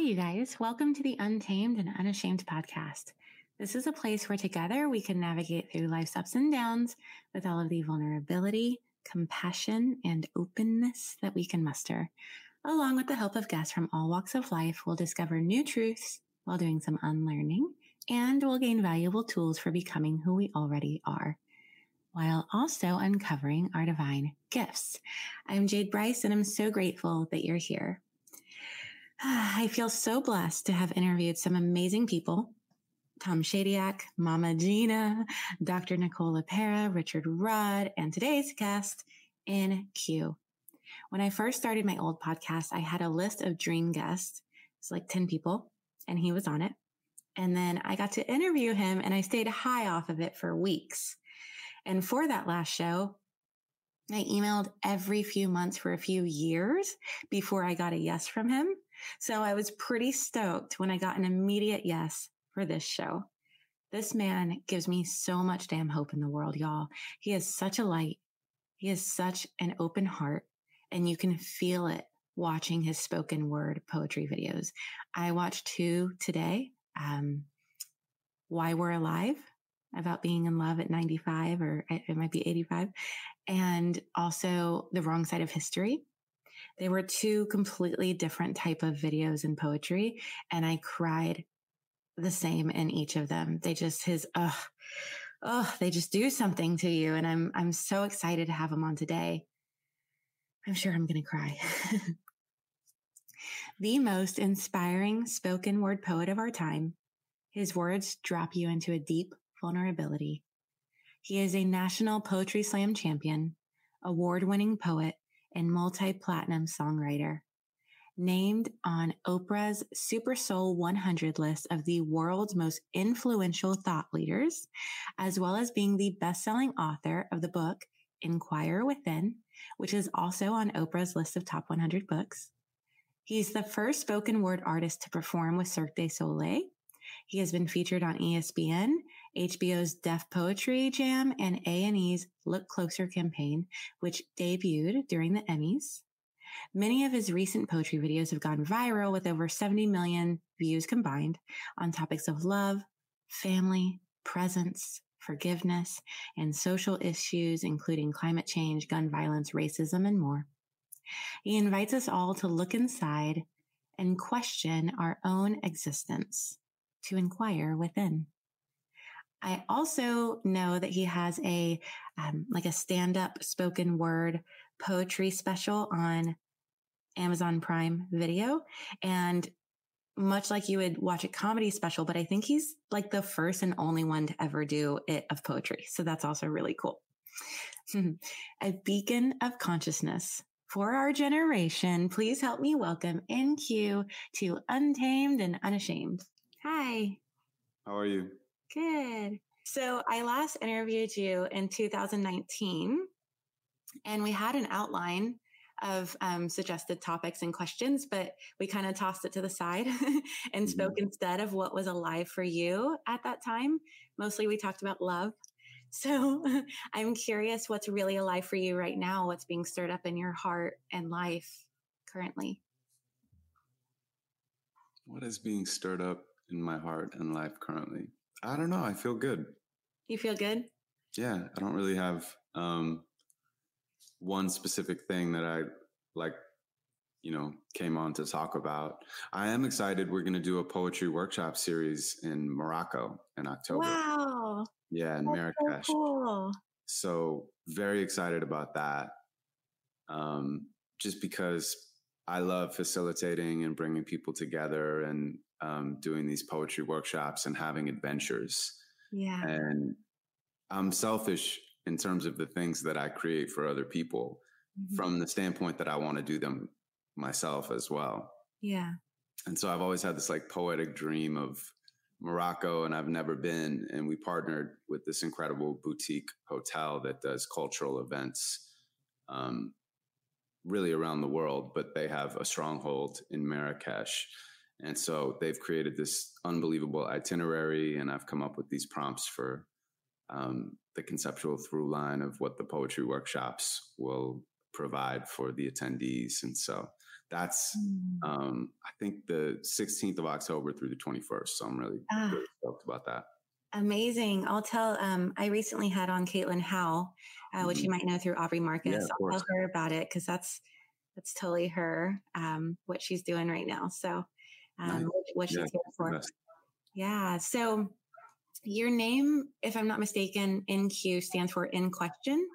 Hi, you guys. Welcome to the Untamed and Unashamed podcast. This is a place where together we can navigate through life's ups and downs with all of the vulnerability, compassion, and openness that we can muster. Along with the help of guests from all walks of life, we'll discover new truths while doing some unlearning, and we'll gain valuable tools for becoming who we already are, while also uncovering our divine gifts. I'm Jade Bryce, and I'm so grateful that you're here. I feel so blessed to have interviewed some amazing people. Tom Shadyac, Mama Gena, Dr. Nicola LePera, Richard Rudd, and today's guest IN-Q. When I first started my old podcast, I had a list of dream guests. It's like 10 people, and he was on it. And then I got to interview him, and I stayed high off of it for weeks. And for that last show, I emailed every few months for a few years before I got a yes from him. So I was pretty stoked when I got an immediate yes for this show. This man gives me so much damn hope in the world, y'all. He is such a light. He has such an open heart, and you can feel it watching his spoken word poetry videos. I watched two today. Um, Why We're Alive, about being in love at 95, or it it might be 85, and also The Wrong Side of History. They were two completely different type of videos and poetry, and I cried the same in each of them. They just his ugh, oh, they just do something to you, and I'm I'm so excited to have him on today. I'm sure I'm gonna cry. the most inspiring spoken word poet of our time. His words drop you into a deep vulnerability. He is a national poetry slam champion, award winning poet, and multi platinum songwriter. Named on Oprah's Super Soul 100 list of the world's most influential thought leaders, as well as being the best selling author of the book Inquire Within, which is also on Oprah's list of top 100 books. He's the first spoken word artist to perform with Cirque du Soleil. He has been featured on ESPN, HBO's Def Poetry Jam, and A&E's Look Closer campaign, which debuted during the Emmys. Many of his recent poetry videos have gone viral with over 70 million views combined on topics of love, family, presence, forgiveness, and social issues, including climate change, gun violence, racism, and more. He invites us all to look inside and question our own existence, to inquire within. I also know that he has a um, like a stand up spoken word poetry special on Amazon Prime Video, and much like you would watch a comedy special, but I think he's like the first and only one to ever do it of poetry. So that's also really cool. a beacon of consciousness for our generation. Please help me welcome IN-Q to Untamed and Unashamed. Hi. How are you? Good. So I last interviewed you in 2019, and we had an outline of um, suggested topics and questions, but we kind of tossed it to the side and spoke instead of what was alive for you at that time. Mostly we talked about love. So I'm curious what's really alive for you right now, what's being stirred up in your heart and life currently. What is being stirred up in my heart and life currently? I don't know. I feel good. You feel good? Yeah, I don't really have um, one specific thing that I like, you know, came on to talk about. I am excited. We're going to do a poetry workshop series in Morocco in October. Wow. Yeah, in That's Marrakesh. so cool. So very excited about that. Um, just because I love facilitating and bringing people together and um, doing these poetry workshops and having adventures. Yeah. And I'm selfish in terms of the things that I create for other people Mhm. from the standpoint that I want to do them myself as well. yeah. And so I've always had this like poetic dream of Morocco, and I've never been. And we partnered with this incredible boutique hotel that does cultural events um, really around the world, but they have a stronghold in Marrakesh. And so they've created this unbelievable itinerary, and I've come up with these prompts for um, the conceptual through line of what the poetry workshops will provide for the attendees. And so that's Mm. um, I think the 16th of October through the 21st. So I'm really, Ah. really stoked about that. Amazing. I'll tell. Um, I recently had on Caitlin Howe, uh, which you might know through Aubrey Marcus. Mm-hmm. I'll tell her about it because that's that's totally her um, what she's doing right now. So um, Nice. what, what she's Yeah, here for. Yeah. So your name, if I'm not mistaken, IN-Q stands for in question.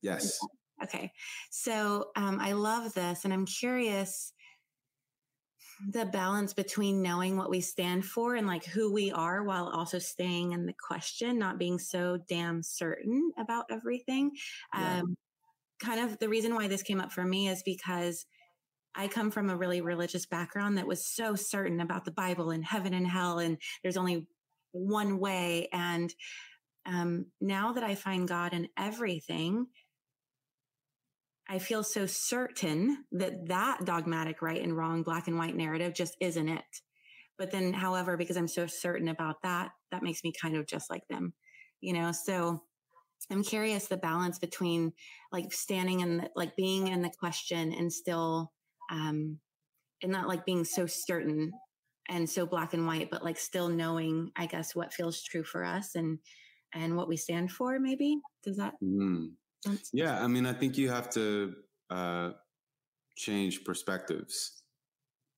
Yes. Okay. So um, I love this, and I'm curious the balance between knowing what we stand for and like who we are while also staying in the question, not being so damn certain about everything. Yeah. Um, kind of the reason why this came up for me is because I come from a really religious background that was so certain about the Bible and heaven and hell, and there's only one way. And um, now that I find God in everything, I feel so certain that that dogmatic right and wrong, black and white narrative just isn't it. But then, however, because I'm so certain about that, that makes me kind of just like them, you know? So I'm curious the balance between like standing and like being in the question and still, um, and not like being so certain and so black and white, but like still knowing, I guess, what feels true for us and, and what we stand for, maybe. Does that sense? Yeah. I mean, I think you have to uh, change perspectives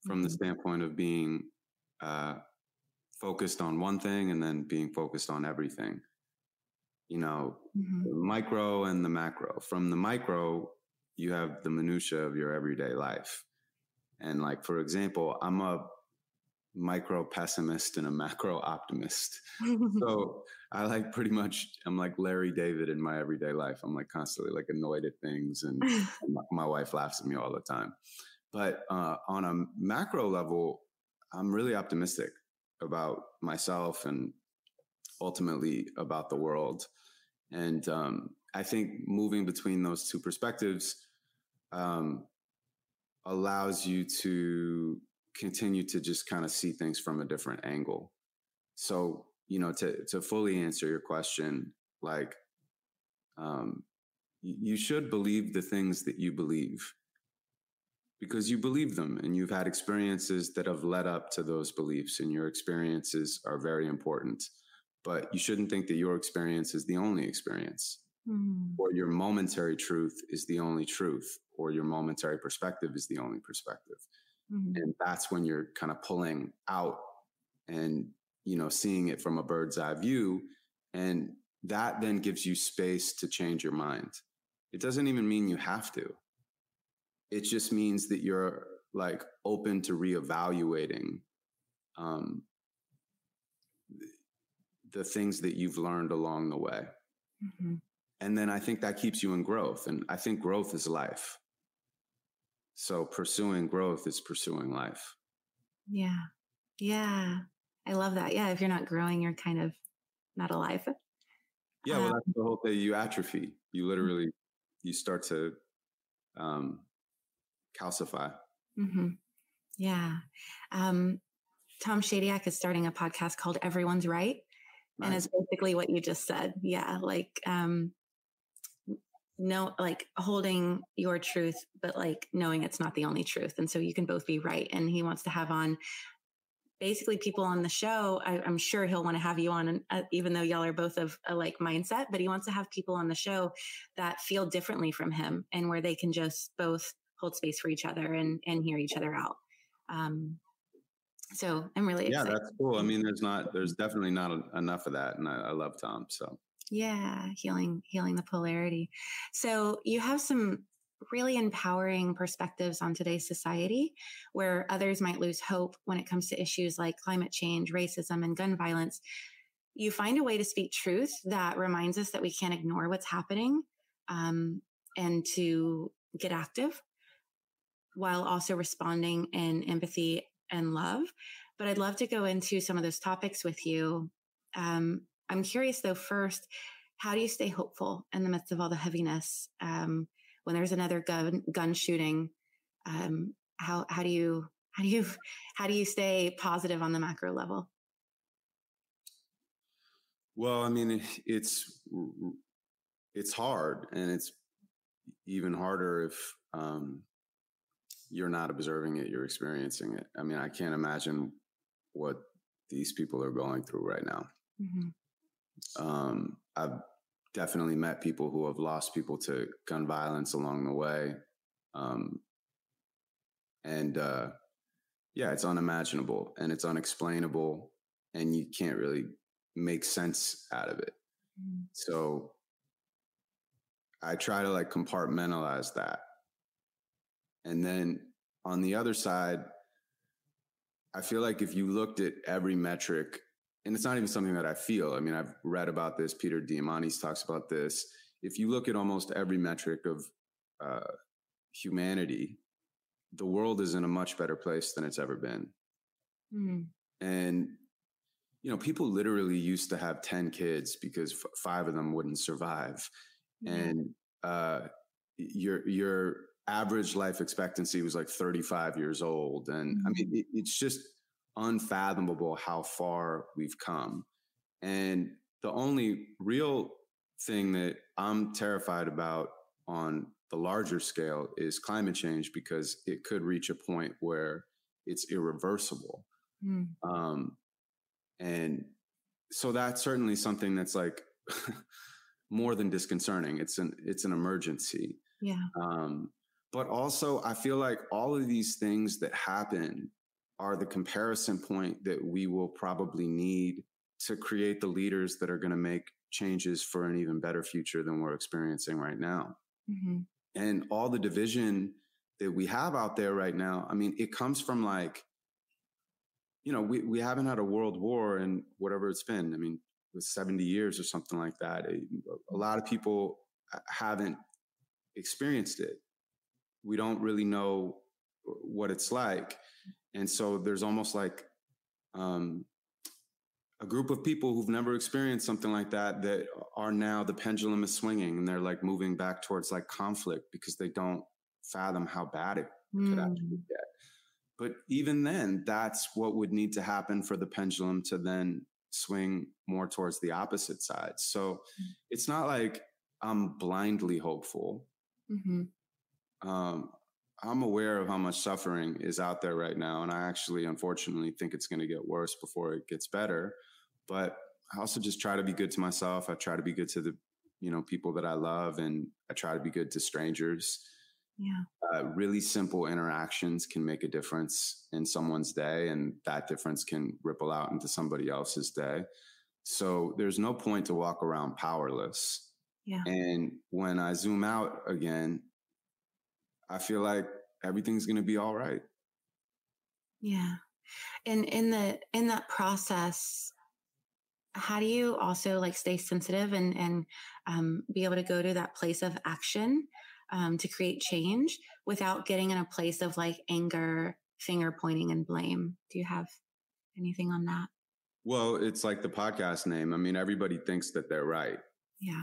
from the Mhm. standpoint of being uh, focused on one thing and then being focused on everything. You know, Mhm. the micro and the macro. From the micro, you have the minutia of your everyday life. And like, for example, I'm a micro pessimist and a macro optimist. So I like pretty much, I'm like Larry David in my everyday life. I'm like constantly like annoyed at things and my, wife laughs at me all the time. But uh, on a macro level, I'm really optimistic about myself and ultimately about the world. And um, I think moving between those two perspectives um, allows you to continue to just kind of see things from a different angle. So, you know, to to fully answer your question, like, um, you should believe the things that you believe because you believe them and you've had experiences that have led up to those beliefs, and your experiences are very important. But you shouldn't think that your experience is the only experience Mhm. or your momentary truth is the only truth, or your momentary perspective is the only perspective. Mhm. And that's when you're kind of pulling out and, you know, seeing it from a bird's eye view. And that then gives you space to change your mind. It doesn't even mean you have to. It just means that you're like open to reevaluating um, the things that you've learned along the way. Mhm. And then I think that keeps you in growth. And I think growth is life. So pursuing growth is pursuing life. Yeah. Yeah. I love that. Yeah. If you're not growing, you're kind of not alive. Yeah, well, Um, that's the whole thing. You atrophy. You literally, you start to um, calcify. Mm-hmm. Yeah. Um, Tom Shadyac is starting a podcast called Everyone's Right. And it's basically what you just said. Yeah. Like, um, no, like holding your truth, but like knowing it's not the only truth. And so you can both be right. And he wants to have on basically people on the show. I, I'm sure he'll want to have you on, and, uh, even though y'all are both of a like mindset, but he wants to have people on the show that feel differently from him and where they can just both hold space for each other and, and hear each other out. Um, so I'm really Yeah, excited. that's cool. I mean, there's not, there's definitely not a, enough of that. And I, I love Tom. So Yeah, healing healing the polarity. So you have some really empowering perspectives on today's society, where others might lose hope when it comes to issues like climate change, racism, and gun violence. You find a way to speak truth that reminds us that we can't ignore what's happening um, and to get active while also responding in empathy and love. But I'd love to go into some of those topics with you. Um, I'm curious though, first, how do you stay hopeful in the midst of all the heaviness? Um, when there's another gun gun shooting, um, how how do you how do you how do you stay positive on the macro level? Well, I mean, it's it's hard, and it's even harder if um, you're not observing it, you're experiencing it. I mean, I can't imagine what these people are going through right now. Mm-hmm. Um, I've definitely met people who have lost people to gun violence along the way. Um, and uh, yeah, it's unimaginable and it's unexplainable, and you can't really make sense out of it. Mm. So I try to like compartmentalize that. And then on the other side, I feel like if you looked at every metric, and it's not even something that I feel. I mean, I've read about this. Peter Diamandis talks about this. If you look at almost every metric of uh, humanity, the world is in a much better place than it's ever been. Mm. And you know, people literally used to have ten kids because f- five of them wouldn't survive, and uh, your your average life expectancy was like 35 years old. And. I mean, mm-hmm. it, it's just unfathomable how far we've come. And the only real thing that I'm terrified about on the larger scale is climate change because it could reach a point where it's irreversible. Mm. Um, and so that's certainly something that's like more than disconcerting. It's an it's an emergency. Yeah. Um, but also, I feel like all of these things that happen are the comparison point that we will probably need to create the leaders that are going to make changes for an even better future than we're experiencing right now. Mm-hmm. And all the division that we have out there right now, I mean, it comes from like, you know, we, we haven't had a world war in whatever it's been. I mean, with 70 years or something like that. A lot of people haven't experienced it we don't really know what it's like. And so there's almost like um, a group of people who've never experienced something like that that are now the pendulum is swinging and they're like moving back towards like conflict because they don't fathom how bad it mm. could actually hmm. get. But even then, that's what would need to happen for the pendulum to then swing more towards the opposite side. So mm. it's not like I'm blindly hopeful. Mm-hmm um, I'm aware of how much suffering is out there right now. And I actually, unfortunately, think it's going to get worse before it gets better. But I also just try to be good to myself. I try to be good to the, you know, people that I love and I try to be good to strangers. Yeah. Uh, really simple interactions can make a difference in someone's day, and that difference can ripple out into somebody else's day. So there's no point to walk around powerless. Yeah. And when I zoom out again, I feel like everything's going to be all right. Yeah. And in the in that process how do you also like stay sensitive and and um, be able to go to that place of action um, to create change without getting in a place of like anger finger pointing and blame? Do you have anything on that? Well it's like the podcast name. I mean everybody thinks that they're right. Yeah.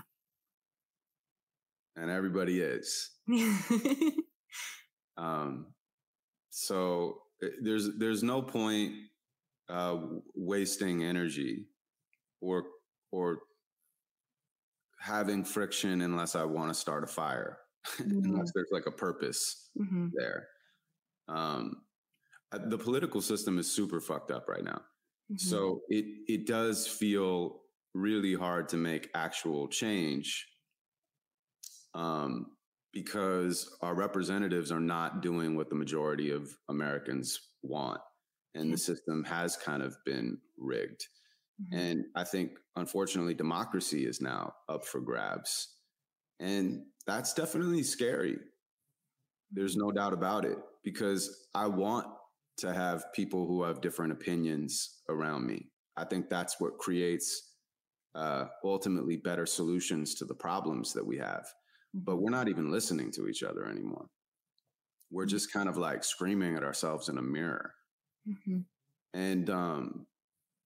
And everybody is Um, so eh, there's there's no point uh, wasting energy or or having friction unless I want to start a fire, mm-hmm. unless there's like a purpose mm-hmm. there. Um, uh, the political system is super fucked up right now. Mm-hmm. So it it does feel really hard to make actual change. Um, because our representatives are not doing what the majority of Americans want. And the system has kind of been rigged. Mm-hmm. And I think, unfortunately, democracy is now up for grabs. And that's definitely scary. There's no doubt about it because I want to have people who have different opinions around me. I think that's what creates uh, ultimately better solutions to the problems that we have. But we're not even listening to each other anymore. We're mm-hmm. just kind of like screaming at ourselves in a mirror. Mm-hmm. And um,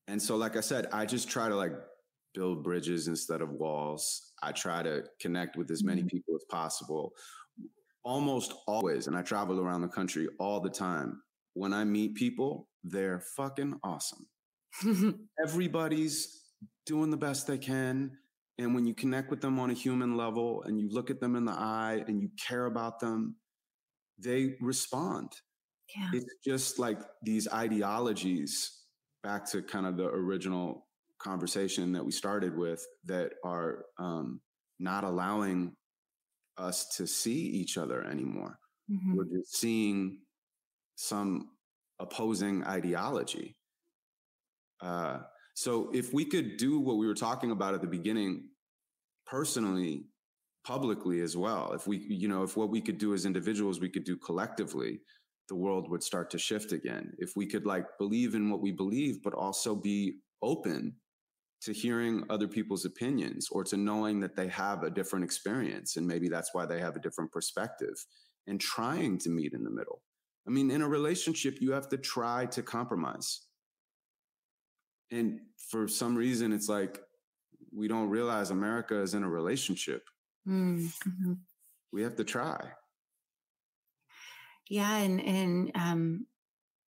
and so, like I said, I just try to like build bridges instead of walls. I try to connect with as many mm-hmm. people as possible. Almost always, and I travel around the country all the time. When I meet people, they're fucking awesome. Everybody's doing the best they can. And when you connect with them on a human level and you look at them in the eye and you care about them, they respond. Yeah. It's just like these ideologies, back to kind of the original conversation that we started with, that are um, not allowing us to see each other anymore. Mm-hmm. We're just seeing some opposing ideology. Uh, so if we could do what we were talking about at the beginning, personally, publicly as well, if we, you know, if what we could do as individuals, we could do collectively, the world would start to shift again. If we could like believe in what we believe, but also be open to hearing other people's opinions or to knowing that they have a different experience and maybe that's why they have a different perspective and trying to meet in the middle. I mean, in a relationship, you have to try to compromise. And for some reason, it's like we don't realize America is in a relationship. Mm-hmm. We have to try. Yeah, and and um,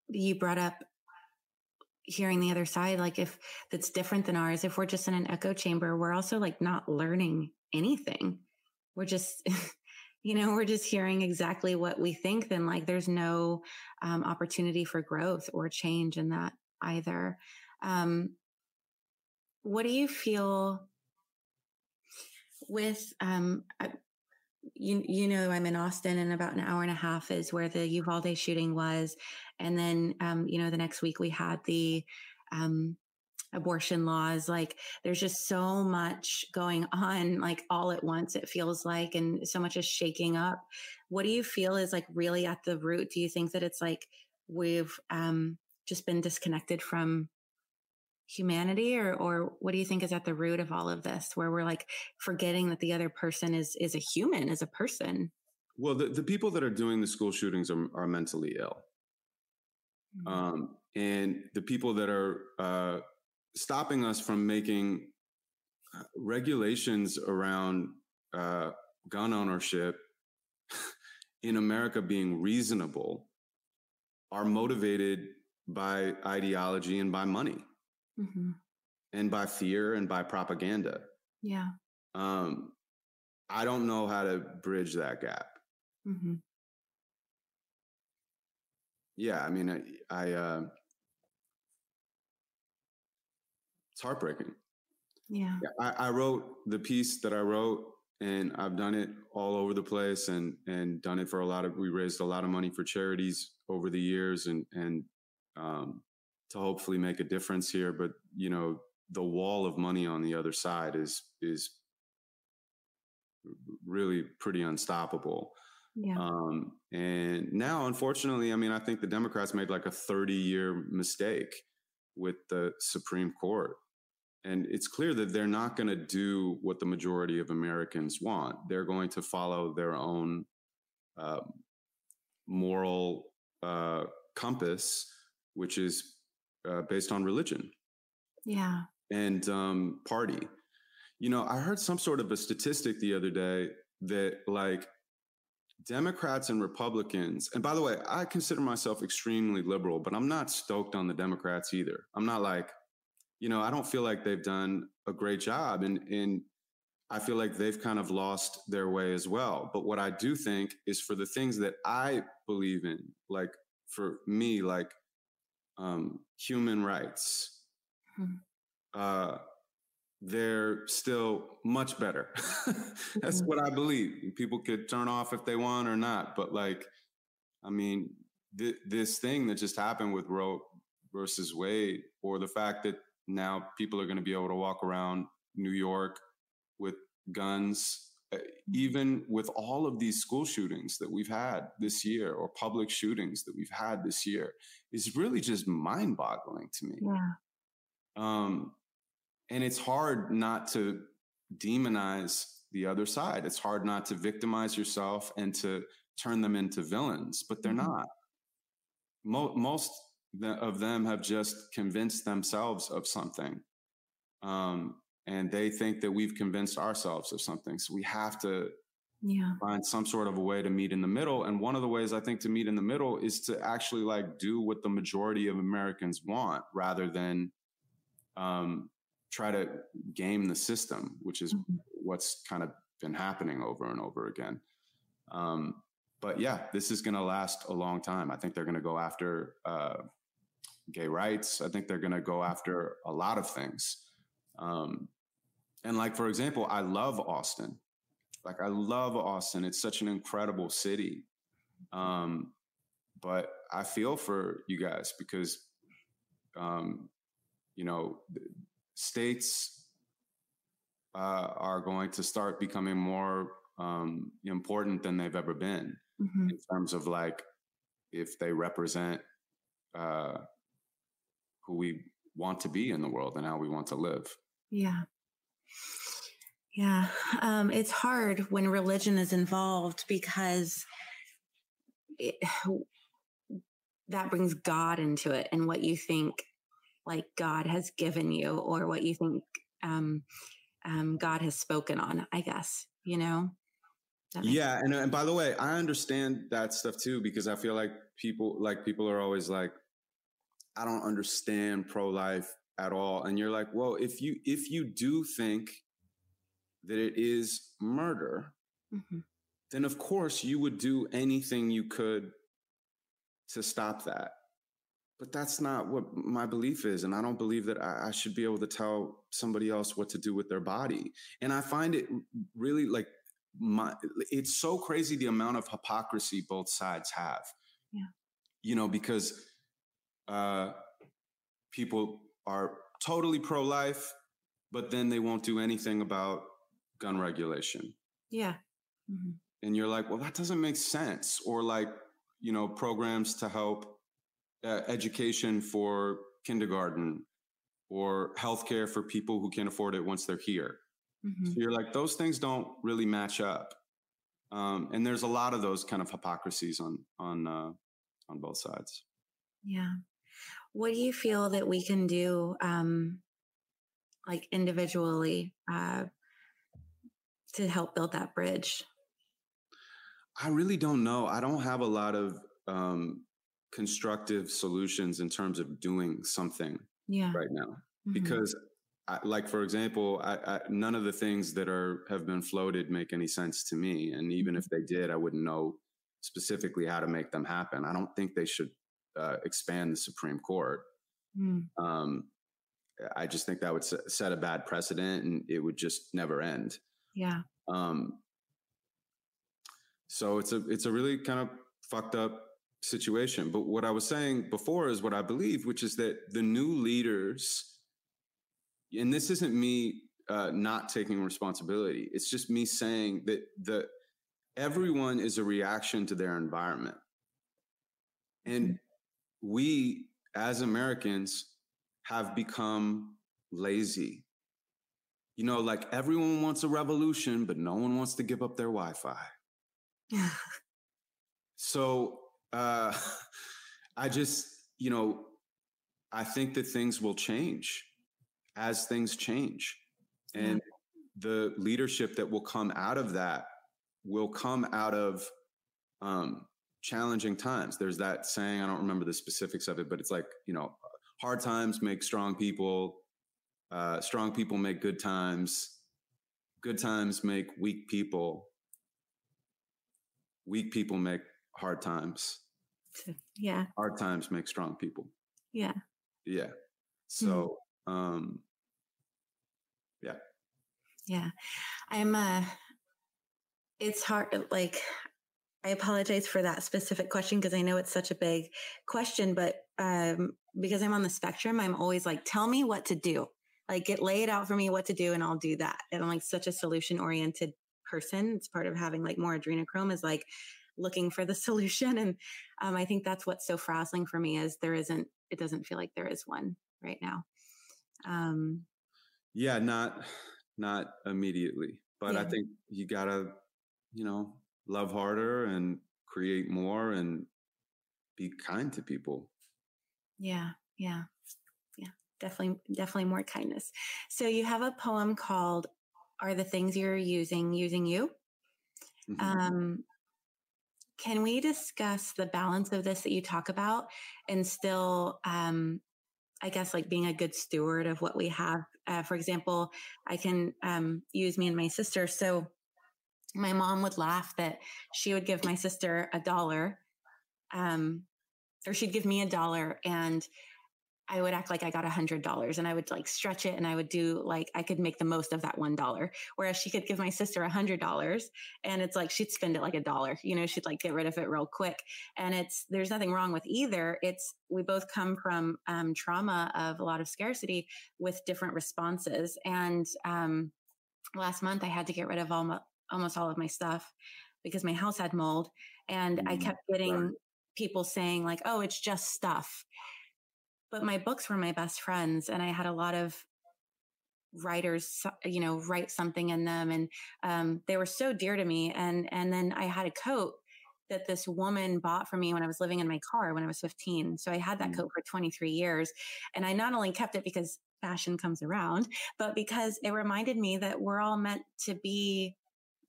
you brought up hearing the other side, like if that's different than ours. If we're just in an echo chamber, we're also like not learning anything. We're just, you know, we're just hearing exactly what we think. Then like there's no um, opportunity for growth or change in that either. Um, what do you feel with um, you you know I'm in Austin and about an hour and a half is where the Uvalde shooting was, and then um, you know the next week we had the um, abortion laws. Like there's just so much going on, like all at once. It feels like, and so much is shaking up. What do you feel is like really at the root? Do you think that it's like we've um, just been disconnected from humanity or or what do you think is at the root of all of this where we're like forgetting that the other person is is a human is a person? Well the, the people that are doing the school shootings are, are mentally ill. Mm-hmm. um, and the people that are uh, stopping us from making uh, regulations around uh, gun ownership in america being reasonable are motivated by ideology and by money mm-hmm. and by fear and by propaganda. Yeah. Um, I don't know how to bridge that gap. Mm-hmm. Yeah, I mean, I, I uh, it's heartbreaking. Yeah. I, I wrote the piece that I wrote and I've done it all over the place and and done it for a lot of we raised a lot of money for charities over the years and and um, to hopefully make a difference here. But you know, the wall of money on the other side is is really pretty unstoppable. Yeah. Um, and now, unfortunately, I mean, I think the Democrats made like a 30 year mistake with the Supreme Court. And it's clear that they're not going to do what the majority of Americans want. They're going to follow their own uh, moral uh, compass, which is uh, based on religion. Yeah. And um, party. You know, I heard some sort of a statistic the other day that like Democrats and Republicans, and by the way, I consider myself extremely liberal, but I'm not stoked on the Democrats either. I'm not like, you know, I don't feel like they've done a great job. And, and I feel like they've kind of lost their way as well. But what I do think is for the things that I believe in, like for me, like um, human rights, hmm. uh, they're still much better. That's mm-hmm. what I believe. People could turn off if they want or not, but like, I mean, th- this thing that just happened with Roe versus Wade, or the fact that now people are going to be able to walk around New York with guns even with all of these school shootings that we've had this year or public shootings that we've had this year is really just mind boggling to me. Yeah. Um, and it's hard not to demonize the other side. It's hard not to victimize yourself and to turn them into villains, but they're Mhm. not. Mo- most of them have just convinced themselves of something. Um, and they think that we've convinced ourselves of something. So we have to Yeah. find some sort of a way to meet in the middle. And one of the ways I think to meet in the middle is to actually like do what the majority of Americans want rather than um, try to game the system, which is Mhm. what's kind of been happening over and over again. Um, but yeah, this is going to last a long time. I think they're going to go after uh, gay rights. I think they're going to go after a lot of things. Um, and like, for example, I love Austin. Like, I love Austin. It's such an incredible city. Um, but I feel for you guys because, um, you know, states uh, are going to start becoming more um, important than they've ever been Mhm. in terms of like if they represent uh, who we want to be in the world and how we want to live. Yeah. Yeah. Um, it's hard when religion is involved because it, that brings God into it and what you think like God has given you or what you think um, um, God has spoken on, I guess, you know? Yeah, and, and by the way, I understand that stuff too because I feel like people like people are always like, I don't understand pro life at all, and you're like, well, if you if you do think that it is murder, Mhm. then of course you would do anything you could to stop that. But that's not what my belief is. And I don't believe that I, I should be able to tell somebody else what to do with their body. And I find it really like my, it's so crazy the amount of hypocrisy both sides have. Yeah. You know, because uh, people are totally pro life, but then they won't do anything about gun regulation Yeah. Mhm. and you're like, well, that doesn't make sense. Or like, you know, programs to help uh, education for kindergarten or healthcare for people who can't afford it once they're here. Mhm. So you're like, those things don't really match up. Um, and there's a lot of those kind of hypocrisies on on uh, on both sides. Yeah. What do you feel that we can do, um, like individually, uh, to help build that bridge? I really don't know. I don't have a lot of um, constructive solutions in terms of doing something Yeah. right now. Mhm. because I, like for example I, I, none of the things that are have been floated make any sense to me and even if they did i wouldn't know specifically how to make them happen i don't think they should uh, expand the supreme court Mm. um, i just think that would set a bad precedent and it would just never end Yeah. um, so it's a it's a really kind of fucked up situation. But what I was saying before is what I believe, which is that the new leaders, and this isn't me uh, not taking responsibility. It's just me saying that the everyone is a reaction to their environment, and we as Americans have become lazy. You know, like everyone wants a revolution, but no one wants to give up their Wi-Fi. So uh, I just, you know, I think that things will change as things change. And the leadership that will come out of that will come out of um, challenging times. There's that saying, I don't remember the specifics of it, but it's like, you know, hard times make strong people, uh, strong people make good times, good times make weak people, weak people make hard times. Yeah. Hard times make strong people. Yeah. Yeah. So, um, yeah. Yeah. I'm, uh, it's hard. Like, I apologize for that specific question because I know it's such a big question, but, um, because I'm on the spectrum, I'm always like, tell me what to do. Like, get lay it out for me what to do and I'll do that. And I'm like such a solution oriented person. It's part of having like more adrenochrome is like looking for the solution. And um, I think that's what's so frazzling for me is there isn't, it doesn't feel like there is one right now. Um, yeah, not, not immediately, but yeah. I think you gotta, you know, love harder and create more and be kind to people. Yeah. Yeah. Yeah. Definitely, definitely more kindness. So you have a poem called Are the Things You're Using Using You? Mm-hmm. Um, can we discuss the balance of this that you talk about and still, um, I guess, like being a good steward of what we have? Uh, for example, I can um, use me and my sister. So my mom would laugh that she would give my sister a dollar, um, or she'd give me a dollar and I would act like I got a hundred dollars and I would like stretch it and I would do like I could make the most of that one dollar. Whereas she could give my sister a hundred dollars and it's like she'd spend it like a dollar. You know, she'd like get rid of it real quick. And it's there's nothing wrong with either. It's we both come from um, trauma of a lot of scarcity with different responses. And um, last month I had to get rid of all my, almost all of my stuff because my house had mold, and mm-hmm. I kept getting people saying like, "Oh, it's just stuff." but my books were my best friends and I had a lot of writers, you know, write something in them. And, um, they were so dear to me. And, and then I had a coat that this woman bought for me when I was living in my car when I was 15. So I had that mm. coat for 23 years. And I not only kept it because fashion comes around, but because it reminded me that we're all meant to be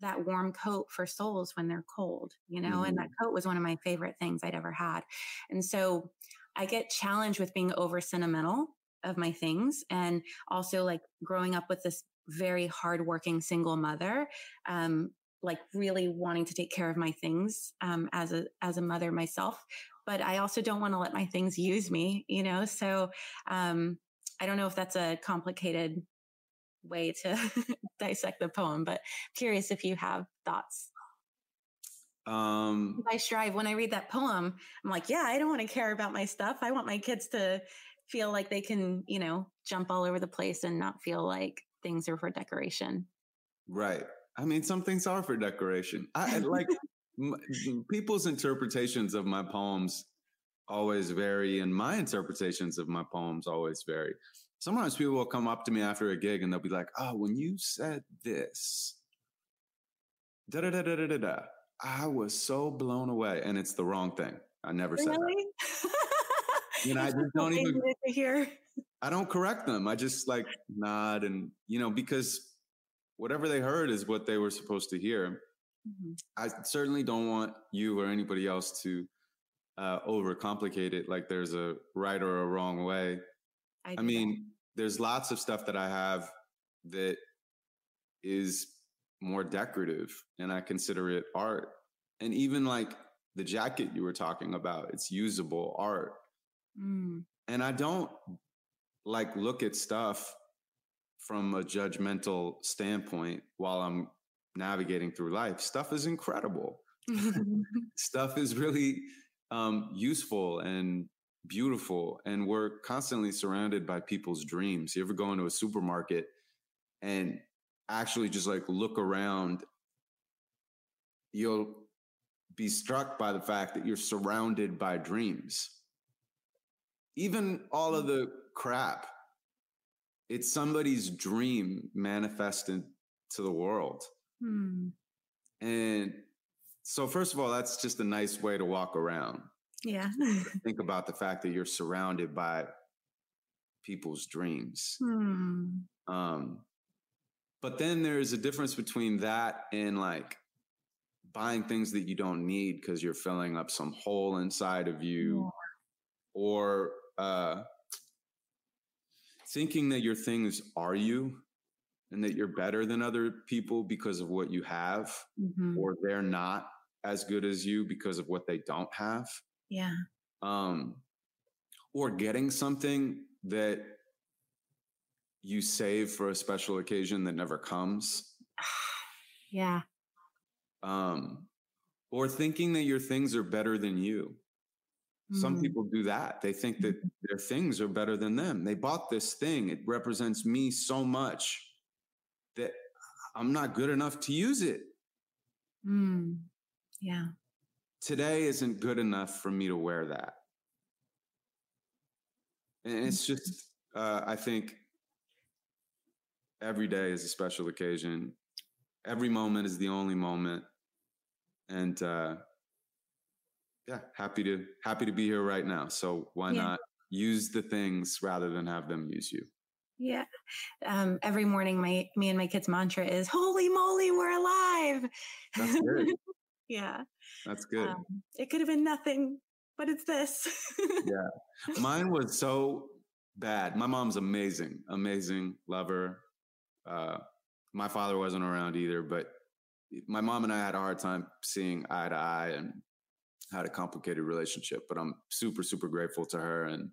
that warm coat for souls when they're cold, you know, mm. and that mm-hmm. coat was one of my favorite things I'd ever had. And so I get challenged with being over sentimental of my things and also like growing up with this very hardworking single mother. Um, like really wanting to take care of my things um, as a as a mother myself but i also don't want to let my things use me you know so um, i don't know if that's a complicated way to dissect the poem but curious if you have thoughts um, I strive when I read that poem. I'm like, yeah, I don't want to care about my stuff. I want my kids to feel like they can, you know, jump all over the place and not feel like things are for decoration. Right. I mean, some things are for decoration. I like m- people's interpretations of my poems always vary, and my interpretations of my poems always vary. Sometimes people will come up to me after a gig and they'll be like, "Oh, when you said this, da da da da da da." I was so blown away, and it's the wrong thing. I never really? said that. you know, I just don't even hear. I don't correct them. I just like nod and you know because whatever they heard is what they were supposed to hear. Mm-hmm. I certainly don't want you or anybody else to uh, overcomplicate it. Like there's a right or a wrong way. I, I mean, that. there's lots of stuff that I have that is more decorative and I consider it art. And even like the jacket you were talking about, it's usable art. Mm. And I don't like look at stuff from a judgmental standpoint while I'm navigating through life. Stuff is incredible. stuff is really um, useful and beautiful. And we're constantly surrounded by people's dreams. You ever go into a supermarket and actually just like look around, you'll be struck by the fact that you're surrounded by dreams. Even all of the crap, it's somebody's dream manifested to the world. Hmm. And so, first of all, that's just a nice way to walk around. Yeah. Think about the fact that you're surrounded by people's dreams. Hmm. Um, but then there's a difference between that and like buying things that you don't need because you're filling up some hole inside of you yeah. or uh, thinking that your things are you and that you're better than other people because of what you have mm-hmm. or they're not as good as you because of what they don't have yeah um or getting something that you save for a special occasion that never comes. yeah. Um, or thinking that your things are better than you. Mm. Some people do that. They think that mm-hmm. their things are better than them. They bought this thing. It represents me so much that I'm not good enough to use it. Mm. Yeah. Today isn't good enough for me to wear that. And it's just, uh, I think every day is a special occasion. Every moment is the only moment. And uh, yeah, happy to happy to be here right now. So why Yeah. not use the things rather than have them use you? Yeah. Um, every morning, my me and my kids' mantra is "Holy moly, we're alive!" That's good. yeah. That's good. Um, it could have been nothing, but it's this. yeah. Mine was so bad. My mom's amazing, amazing, love her. Uh, my father wasn't around either, but my mom and I had a hard time seeing eye to eye and had a complicated relationship. But I'm super, super grateful to her. And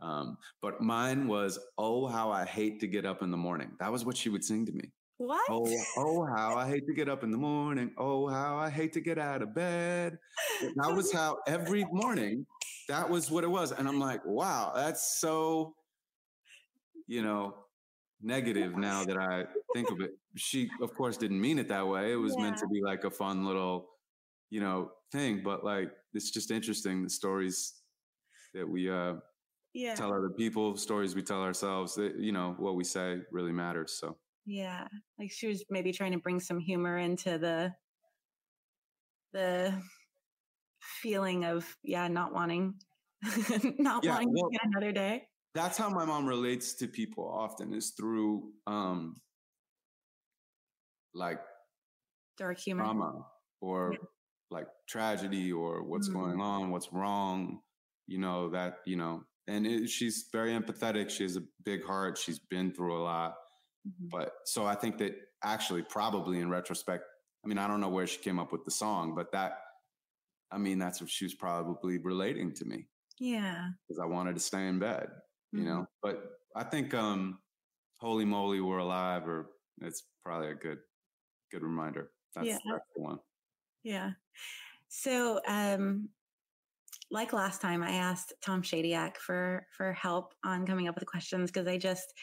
um, but mine was, "Oh, how I hate to get up in the morning." That was what she would sing to me. What? Oh, oh, how I hate to get up in the morning. Oh, how I hate to get out of bed. That was how every morning, that was what it was. And I'm like, wow, that's so, you know, negative now that I think of it. She, of course, didn't mean it that way. It was meant to be like a fun little, you know, thing. But like, it's just interesting the stories that we uh, yeah. tell other people, stories we tell ourselves, that, you know, what we say really matters. So. Yeah. Like she was maybe trying to bring some humor into the the feeling of yeah, not wanting not Yeah, wanting well- to get another day. that's how my mom relates to people often is through um like Dark humor. trauma or Yeah. like tragedy or what's Mm. going on what's wrong you know that you know and it, she's very empathetic she has a big heart she's been through a lot Mhm. but so i think that actually probably in retrospect i mean i don't know where she came up with the song but that i mean that's what she was probably relating to me Yeah. because i wanted to stay in bed you Mhm. know but i think um holy moly we're alive or it's probably a good good reminder that's, Yeah. that's the one Yeah. So, um, like last time, I asked Tom Shadyac for for help on coming up with questions because I just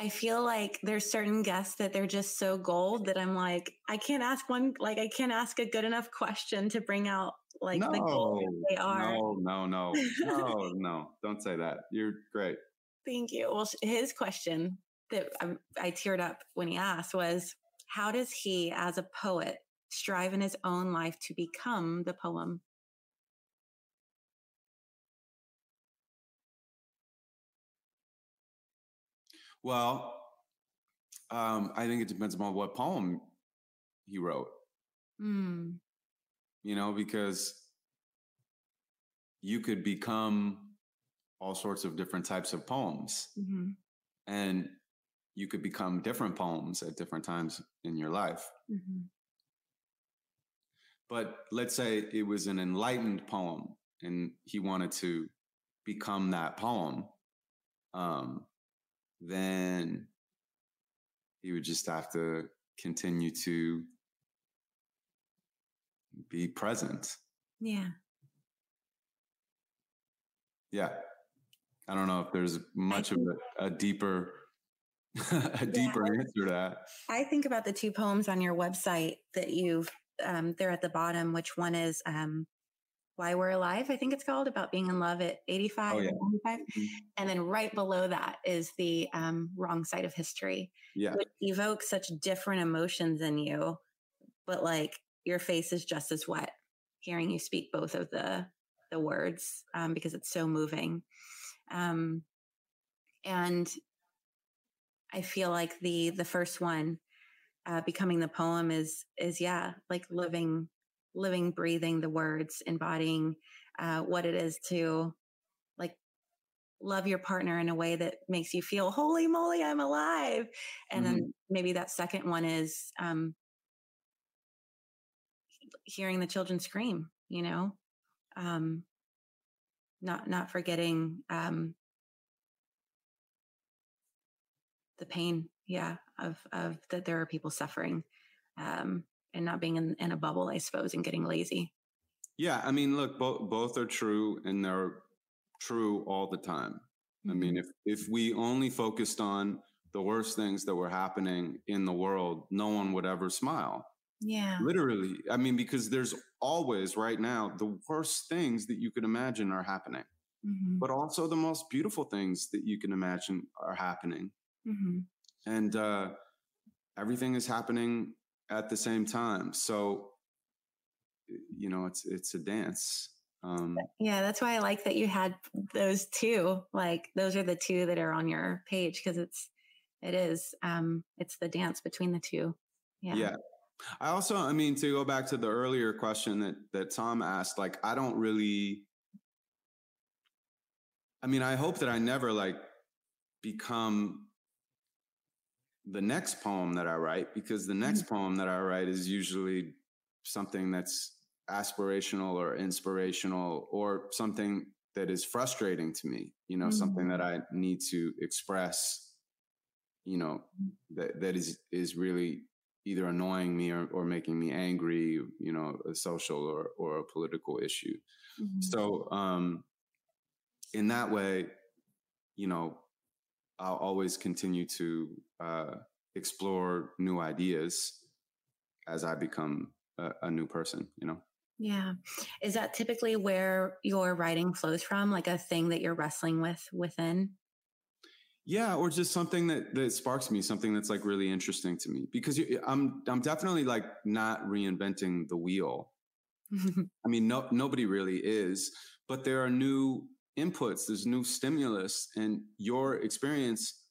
I feel like there's certain guests that they're just so gold that I'm like I can't ask one like I can't ask a good enough question to bring out like the gold they are. no no no no no don't say that you're great Thank you. Well, his question that I, I teared up when he asked was, "How does he, as a poet, strive in his own life to become the poem?" Well um i think it depends upon what poem he wrote. Mm, you know because you could become all sorts of different types of poems. Hmm and you could become different poems at different times in your life. Hmm but let's say it was an enlightened poem and he wanted to become that poem um, then he would just have to continue to be present. Yeah. yeah. I don't know if there's much of a, a deeper a deeper answer to that. I think about the two poems on your website that you've, um, they're at the bottom, which one is um, Why We're Alive, I think it's called, about being in love at 85 Oh, yeah. 95. And then right below that is the um, Wrong Side of History, yeah which evokes such different emotions in you, but like your face is just as wet hearing you speak both of the the words um, because it's so moving. Um, and I feel like the the first one, uh, becoming the poem, is is yeah, like living, living, breathing the words, embodying uh, what it is to like love your partner in a way that makes you feel holy moly, I'm alive. And then maybe that second one is um, hearing the children scream. You know, um, not not forgetting um, the pain yeah of of that there are people suffering um and not being in, in a bubble i suppose and getting lazy yeah i mean look both both are true and they're true all the time I mean, if if we only focused on the worst things that were happening in the world, no one would ever smile. Yeah. Literally. I mean, because there's always right now the worst things that you could imagine are happening, Mhm. but also the most beautiful things that you can imagine are happening. Mhm. And uh, everything is happening at the same time. So, you know, it's it's a dance. Um, Yeah, that's why I like that you had those two. Like those are the two that are on your page because it's it is um it's the dance between the two. Yeah. yeah. I also, I mean, to go back to the earlier question that that Tom asked, like, I don't really. I mean, I hope that I never like become the next poem that I write because the next poem that I write is usually something that's aspirational or inspirational or something that is frustrating to me, you know, something that I need to express, you know, that, that is, is really either annoying me or, or making me angry, you know, a social or, or a political issue. Mhm. So, um, in that way, you know, I'll always continue to uh, explore new ideas as I become a, a new person. You know. Yeah. Is that typically where your writing flows from? Like a thing that you're wrestling with within? Yeah, or just something that that sparks me, something that's like really interesting to me. Because you, I'm I'm definitely like not reinventing the wheel. I mean, no nobody really is, but there are new inputs, there's new stimulus, and your experience,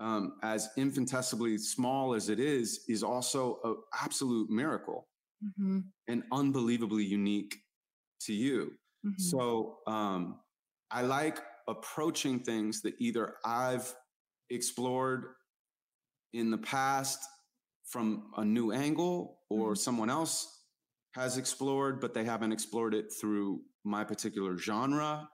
um, as infinitesimally small as it is, is also an absolute miracle Mhm. and unbelievably unique to you. Mhm. So um, I like approaching things that either I've explored in the past from a new angle or Mhm. someone else has explored, but they haven't explored it through my particular genre.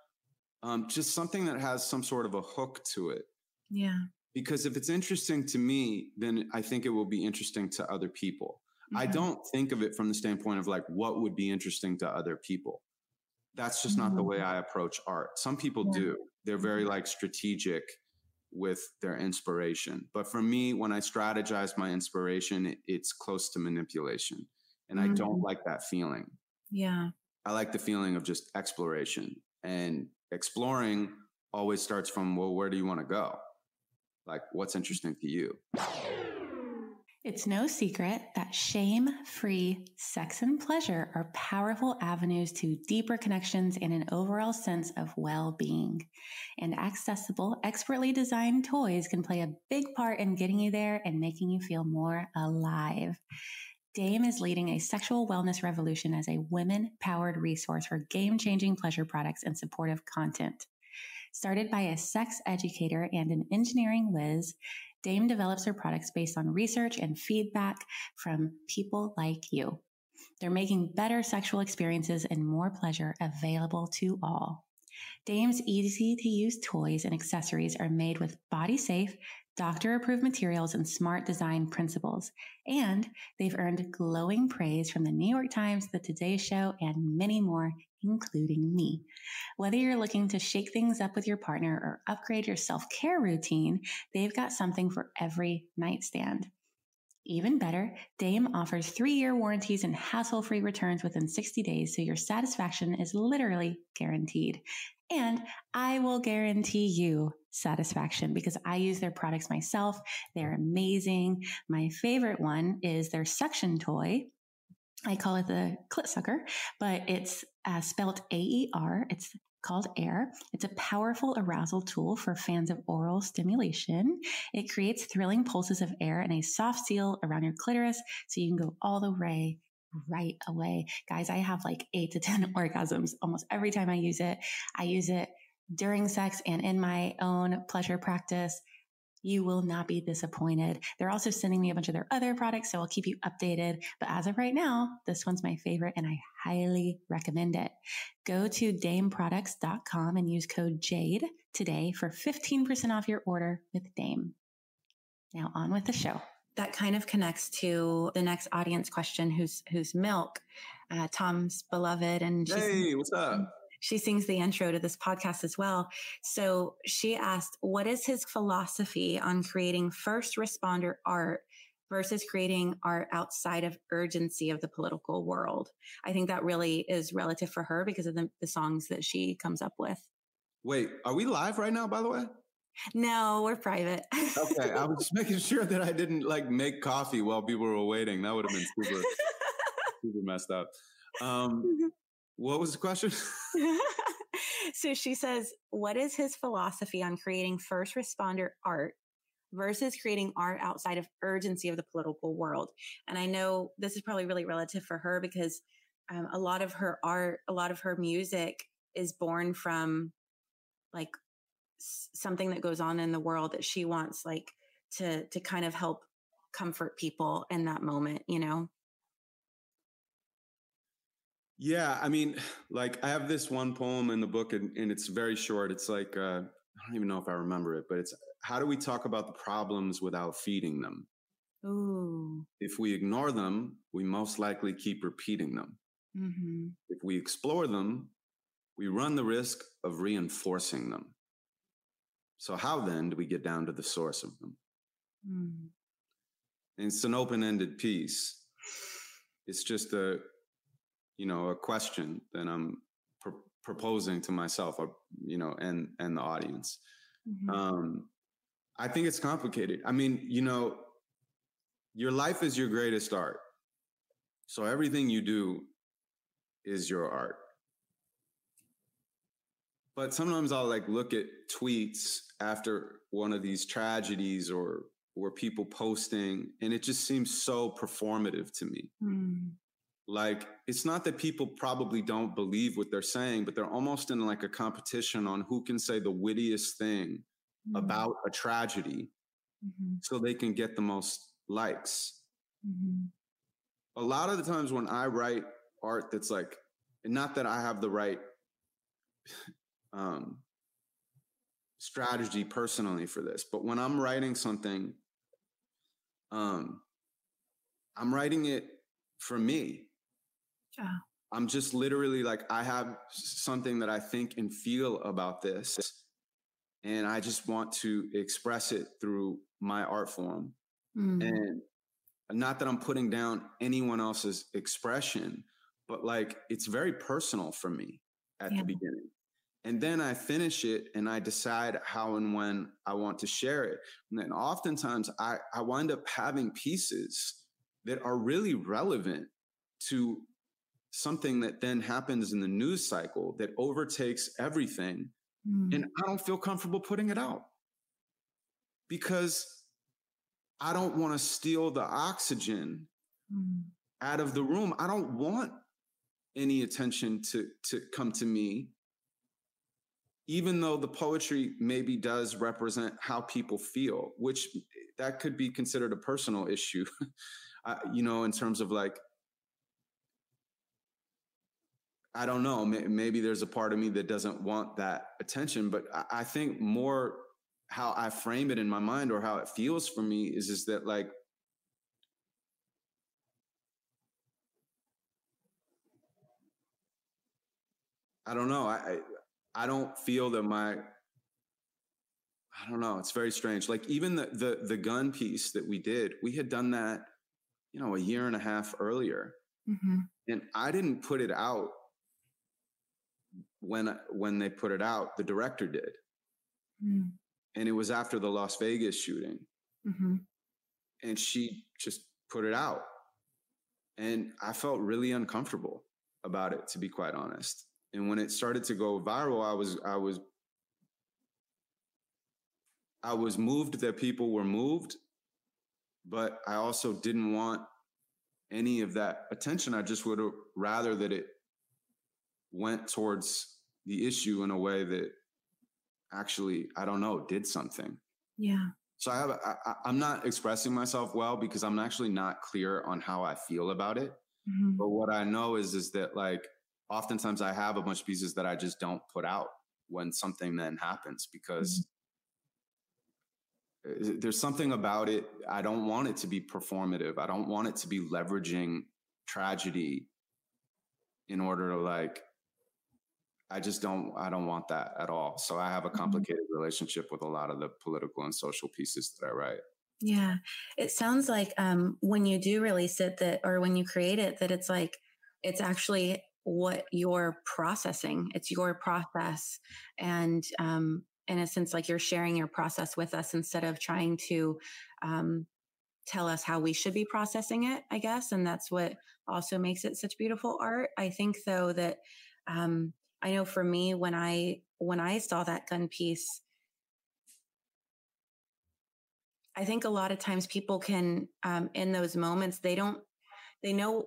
Um, just something that has some sort of a hook to it. yeah. Because if it's interesting to me, then I think it will be interesting to other people. I Mhm. don't think of it from the standpoint of like what would be interesting to other people. That's just not the Mhm. way I approach art. Some people Yeah. do. They're very like strategic with their inspiration. But for me, when I strategize my inspiration, it's close to manipulation. And I don't Mhm. like that feeling. Yeah. I like the feeling of just exploration. And exploring always starts from, well, where do you want to go? Like, what's interesting to you? It's no secret that shame free sex and pleasure are powerful avenues to deeper connections and an overall sense of well being. And accessible, expertly designed toys can play a big part in getting you there and making you feel more alive. Dame is leading a sexual wellness revolution as a women powered resource for game changing pleasure products and supportive content. Started by a sex educator and an engineering whiz, Dame develops her products based on research and feedback from people like you. They're making better sexual experiences and more pleasure available to all. Dame's easy to use toys and accessories are made with body safe, doctor approved materials and smart design principles. And they've earned glowing praise from the New York Times, the Today Show, and many more, including me. Whether you're looking to shake things up with your partner or upgrade your self care routine, they've got something for every nightstand. Even better, Dame offers three year warranties and hassle free returns within 60 days, so your satisfaction is literally guaranteed. And I will guarantee you satisfaction because I use their products myself. They're amazing. My favorite one is their suction toy. I call it the clit sucker, but it's uh, spelled A E R. It's called Aer. It's a powerful arousal tool for fans of oral stimulation. It creates thrilling pulses of air and a soft seal around your clitoris so you can go all the way right away. Guys, I have like eight to 10 orgasms almost every time I use it. I use it during sex and in my own pleasure practice. You will not be disappointed. They're also sending me a bunch of their other products, so I'll keep you updated. But as of right now, this one's my favorite and I highly recommend it. Go to dameproducts.com and use code JADE today for 15% off your order with Dame. Now on with the show. That kind of connects to the next audience question who's who's Milk, uh, Tom's beloved and Hey, what's up? she sings the intro to this podcast as well. So she asked, What is his philosophy on creating first responder art versus creating art outside of urgency of the political world? I think that really is relative for her because of the, the songs that she comes up with. Wait, are we live right now, by the way? No, we're private. okay, I was just making sure that I didn't like make coffee while people were waiting. That would have been super, super messed up. Um, what was the question? so she says, What is his philosophy on creating first responder art versus creating art outside of urgency of the political world? And I know this is probably really relative for her because um, a lot of her art, a lot of her music is born from like something that goes on in the world that she wants like to to kind of help comfort people in that moment, you know? Yeah, I mean, like I have this one poem in the book, and, and it's very short. It's like uh, I don't even know if I remember it, but it's how do we talk about the problems without feeding them? Ooh. If we ignore them, we most likely keep repeating them. Mm-hmm. If we explore them, we run the risk of reinforcing them. So, how then do we get down to the source of them? Mm. And it's an open ended piece. It's just a you know a question that i'm pr- proposing to myself or you know and and the audience Mm-hmm. um i think it's complicated i mean you know your life is your greatest art so everything you do is your art but sometimes i'll like look at tweets after one of these tragedies or or people posting and it just seems so performative to me Mm. like it's not that people probably don't believe what they're saying but they're almost in like a competition on who can say the wittiest thing Mm. about a tragedy Mhm. so they can get the most likes Mhm. a lot of the times when i write art that's like and not that i have the right um strategy personally for this but when i'm writing something um i'm writing it for me Yeah. I'm just literally like, I have something that I think and feel about this. And I just want to express it through my art form. Mm. And not that I'm putting down anyone else's expression, but like it's very personal for me at Yeah. the beginning. And then I finish it and I decide how and when I want to share it. And then oftentimes I, I wind up having pieces that are really relevant to something that then happens in the news cycle that overtakes everything. Mm. And I don't feel comfortable putting it out because I don't want to steal the oxygen Mm. out of the room. I don't want any attention to, to come to me, even though the poetry maybe does represent how people feel, which that could be considered a personal issue, uh, you know, in terms of like, I don't know. Maybe there's a part of me that doesn't want that attention, but I, I think more how I frame it in my mind or how it feels for me is is that like I don't know. I I, I don't feel that my I don't know. It's very strange. Like even the the the gun piece that we did, we had done that, you know, a year and a half earlier, Mhm. and I didn't put it out when when they put it out. The director did, Mm. and it was after the Las Vegas shooting, Mhm. and she just put it out, and I felt really uncomfortable about it, to be quite honest. And when it started to go viral, I was I was I was moved that people were moved, but I also didn't want any of that attention. I just would have rather that it went towards the issue in a way that actually, I don't know, did something. Yeah. So I have, I, I'm not expressing myself well because I'm actually not clear on how I feel about it. Mhm. But what I know is, is that like oftentimes I have a bunch of pieces that I just don't put out when something then happens because uh, there's something about it. I don't want it to be performative. I don't want it to be leveraging tragedy in order to like, I just don't I don't want that at all. So I have a Mm-hmm. complicated relationship with a lot of the political and social pieces that I write. Yeah. It sounds like um, when you do release it that, or when you create it, that it's like, it's actually what you're processing. It's your process. And um, in a sense, like you're sharing your process with us instead of trying to um, tell us how we should be processing it, I guess. And that's what also makes it such beautiful art. I think though that um, I know for me, when I, when I saw that gun piece, I think a lot of times people can, um, in those moments, they don't, they know,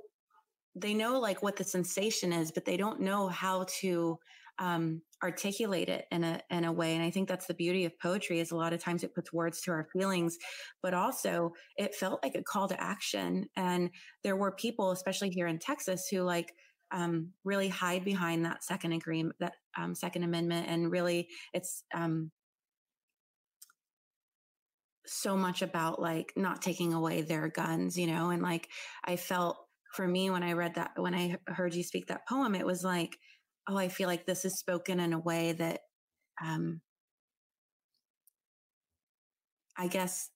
they know like what the sensation is, but they don't know how to um, articulate it in a in a way. And I think that's the beauty of poetry is a lot of times it puts words to our feelings, but also it felt like a call to action. And there were people, especially here in Texas, who like um, really hide behind that second agreement, that um, Second Amendment, and really it's um, so much about like not taking away their guns, you know, and like I felt for me when I read that, when I heard you speak that poem, it was like, oh, I feel like this is spoken in a way that, um, I guess,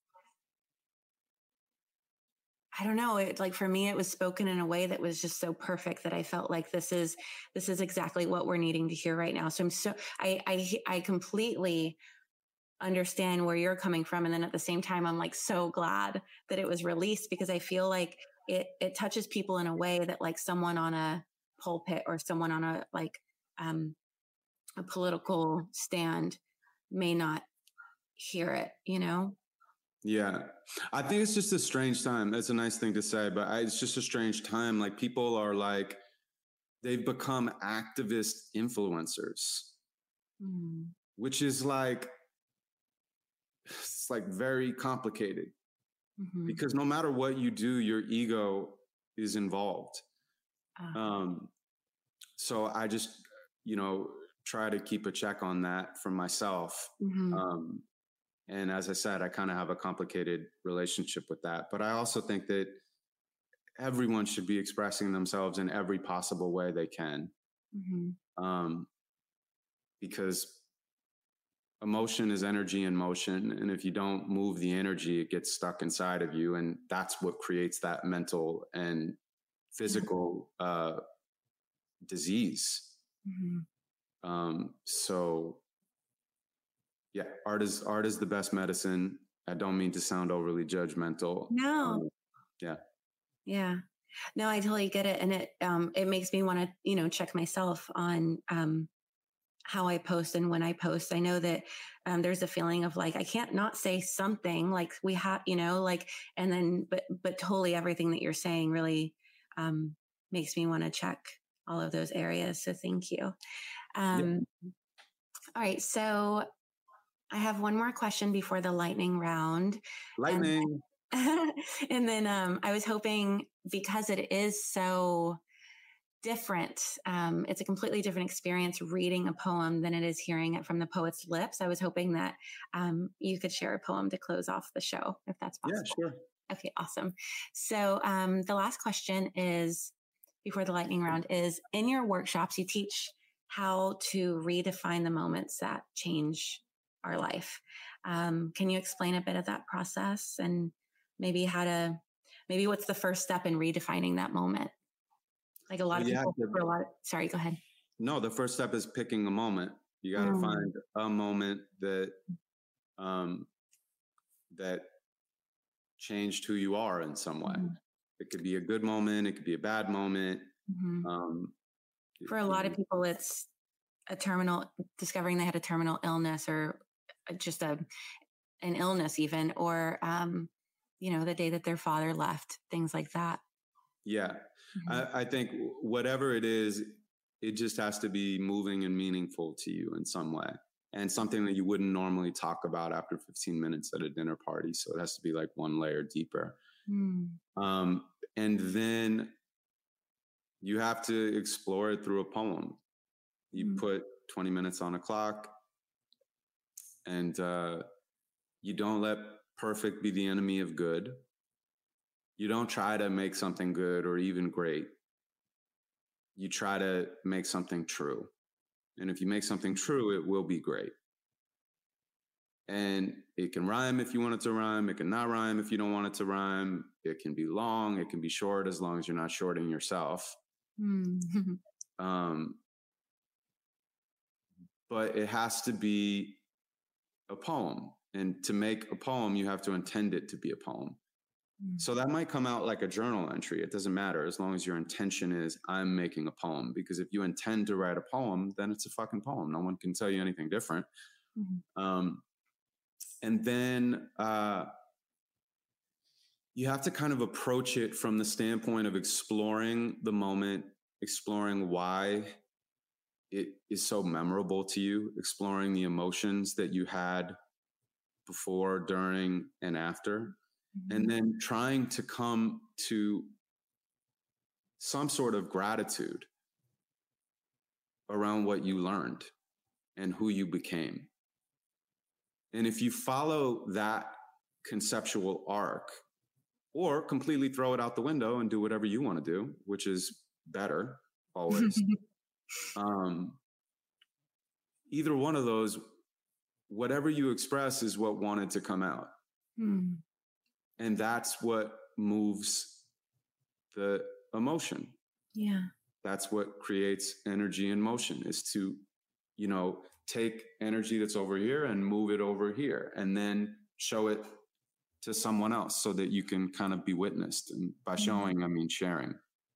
I don't know. It like for me, it was spoken in a way that was just so perfect that I felt like this is this is exactly what we're needing to hear right now. So I'm so I I I completely understand where you're coming from and then at the same time i'm like so glad that it was released because i feel like it it touches people in a way that like someone on a pulpit or someone on a like um a political stand may not hear it you know Yeah. I think it's just a strange time. That's a nice thing to say, but I, it's just a strange time. Like people are like, they've become activist influencers, mm. which is like, it's like very complicated mm-hmm. because no matter what you do, your ego is involved. uh, Um, so I just, you know, try to keep a check on that for myself. mhm. Um, and as I said, I kind of have a complicated relationship with that. But I also think that everyone should be expressing themselves in every possible way they can. Mhm. Um, because emotion is energy in motion. And if you don't move the energy, it gets stuck inside of you. And that's what creates that mental and physical uh, disease. Mhm. Um, so yeah, art is art is the best medicine. I don't mean to sound overly judgmental. no Um, yeah. Yeah. No, I totally get it. And it um it makes me want to, you know, check myself on um how I post and when I post. I know that um there's a feeling of like I can't not say something like we have, you know, like and then but but totally everything that you're saying really um makes me want to check all of those areas. So thank you. Um all right, so I have one more question before the lightning round. Lightning. and then um, I was hoping because it is so different, um, it's a completely different experience reading a poem than it is hearing it from the poet's lips. I was hoping that um, you could share a poem to close off the show, if that's possible. yeah, sure. Okay, awesome. So um, the last question is before the lightning round is in your workshops, you teach how to redefine the moments that change our life. Um, can you explain a bit of that process and maybe how to, maybe what's the first step in redefining that moment? Like a lot of Yeah, people, the- a lot, sorry, go ahead. No, the first step is picking a moment. You got to Mm. find a moment that um, that changed who you are in some way. Mhm. It could be a good moment. It could be a bad moment. Mhm. Um, For a lot of people, it's a terminal, discovering they had a terminal illness or uh, just a an illness, even, or um, you know, the day that their father left, things like that. Yeah, Mhm. I, I think whatever it is, it just has to be moving and meaningful to you in some way, and something that you wouldn't normally talk about after 15 minutes at a dinner party. So it has to be like one layer deeper. Mm. Um, and then you have to explore it through a poem. You Mm. put 20 minutes on a clock, and uh, you don't let perfect be the enemy of good. You don't try to make something good or even great. You try to make something true. And if you make something true, it will be great. And it can rhyme if you want it to rhyme. It can not rhyme if you don't want it to rhyme. It can be long. It can be short as long as you're not shorting yourself. Mm. Um, but it has to be a poem. And to make a poem, you have to intend it to be a poem. Mm. So that might come out like a journal entry. It doesn't matter as long as your intention is, I'm making a poem. Because if you intend to write a poem, then it's a fucking poem. No one can tell you anything different. Mhm. Um, and then uh, you have to kind of approach it from the standpoint of exploring the moment, exploring why it is so memorable to you, exploring the emotions that you had before, during, and after, and then trying to come to some sort of gratitude around what you learned and who you became. And if you follow that conceptual arc, or completely throw it out the window and do whatever you want to do, which is better always. um, either one of those, whatever you express is what wanted to come out. Mm. And that's what moves the emotion. Yeah. That's what creates energy and motion is to, you know, take energy that's over here and move it over here and then show it to someone else so that you can kind of be witnessed. And by Mhm. showing, I mean sharing.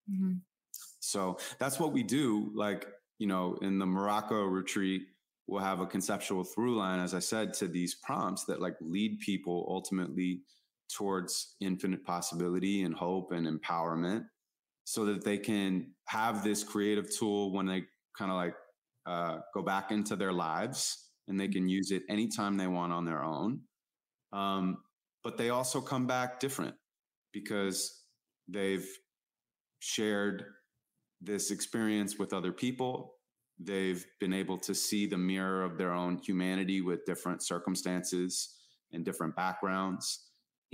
Mhm. So that's what we do. Like, you know, in the Morocco retreat, we'll have a conceptual through line, as I said, to these prompts that like lead people ultimately towards infinite possibility and hope and empowerment so that they can have this creative tool when they kind of like uh, go back into their lives and they can use it anytime they want on their own. Um, but they also come back different because they've shared this experience with other people. They've been able to see the mirror of their own humanity with different circumstances and different backgrounds.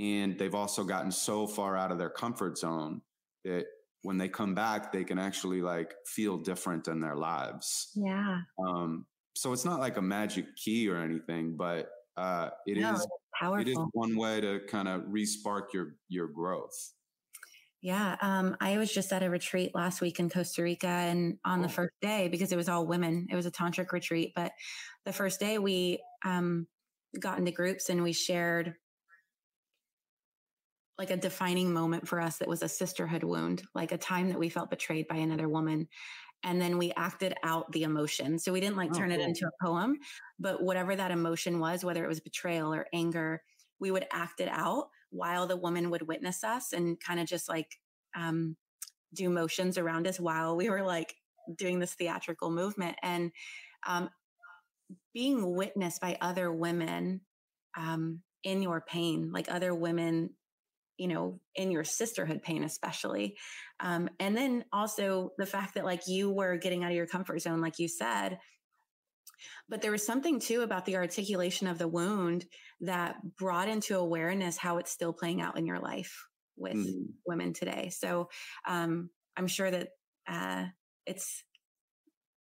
And they've also gotten so far out of their comfort zone that when they come back, they can actually like feel different in their lives. Yeah. Um, so it's not like a magic key or anything, but uh, it is No, it's it is one way to kind of respark your your growth. Yeah. Um, I was just at a retreat last week in Costa Rica and on the first day, because it was all women, it was a tantric retreat, but the first day we um, got into groups and we shared like a defining moment for us that was a sisterhood wound, like a time that we felt betrayed by another woman. And then we acted out the emotion. So we didn't like Oh, turn it into a poem, but whatever that emotion was, whether it was betrayal or anger, we would act it out while the woman would witness us and kind of just like um, do motions around us while we were like doing this theatrical movement and um, being witnessed by other women um, in your pain, like other women, you know, in your sisterhood pain, especially. Um, and then also the fact that like you were getting out of your comfort zone, like you said. But there was something too about the articulation of the wound that brought into awareness how it's still playing out in your life with Mhm. women today. So um, I'm sure that uh, it's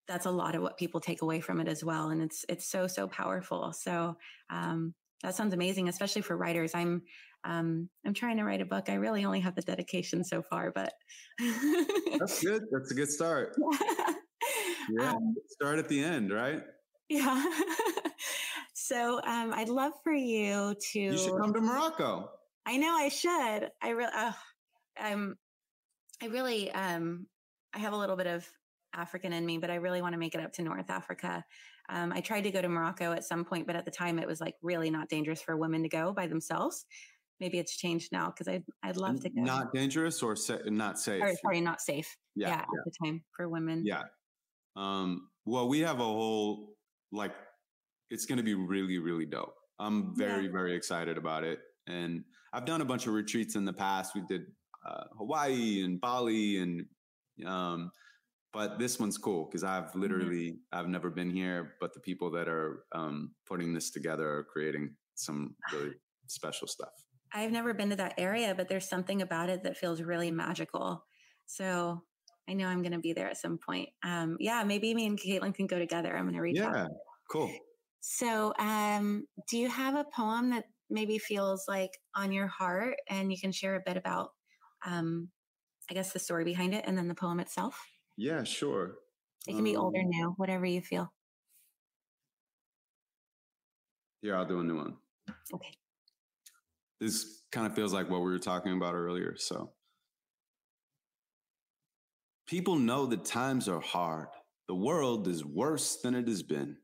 that's a lot of what people take away from it as well, and it's it's so so powerful. So um, that sounds amazing, especially for writers. I'm um, I'm trying to write a book. I really only have the dedication so far, but That's good. That's a good start. Yeah. Um, start at the end, right? yeah. so um, I'd love for you to. You should come to Morocco. I know I should. I really, uh, um, I really, um, I have a little bit of African in me, but I really want to make it up to North Africa. Um, I tried to go to Morocco at some point, but at the time it was like really not dangerous for women to go by themselves. Maybe it's changed now because I'd, I'd love to go. Not dangerous or sa- not safe. or, sorry, not safe. Yeah, yeah, at the time for women. yeah. Um, well, we have a whole like it's going to be really, really dope. I'm very, very excited about it. And I've done a bunch of retreats in the past. We did uh, Hawaii and Bali, and um, but this one's cool because I've literally I've never been here, but the people that are um, putting this together are creating some really special stuff. I've never been to that area, but there's something about it that feels really magical. So I know I'm going to be there at some point. Um, yeah, maybe me and Caitlin can go together. I'm going to reach yeah, out. Yeah, cool. So, um, do you have a poem that maybe feels like on your heart and you can share a bit about, um, I guess, the story behind it and then the poem itself? Yeah, sure. It can be old or new, whatever you feel. Here, I'll do a new one. Okay. This kind of feels like what we were talking about earlier. So, people know that times are hard. The world is worse than it has been.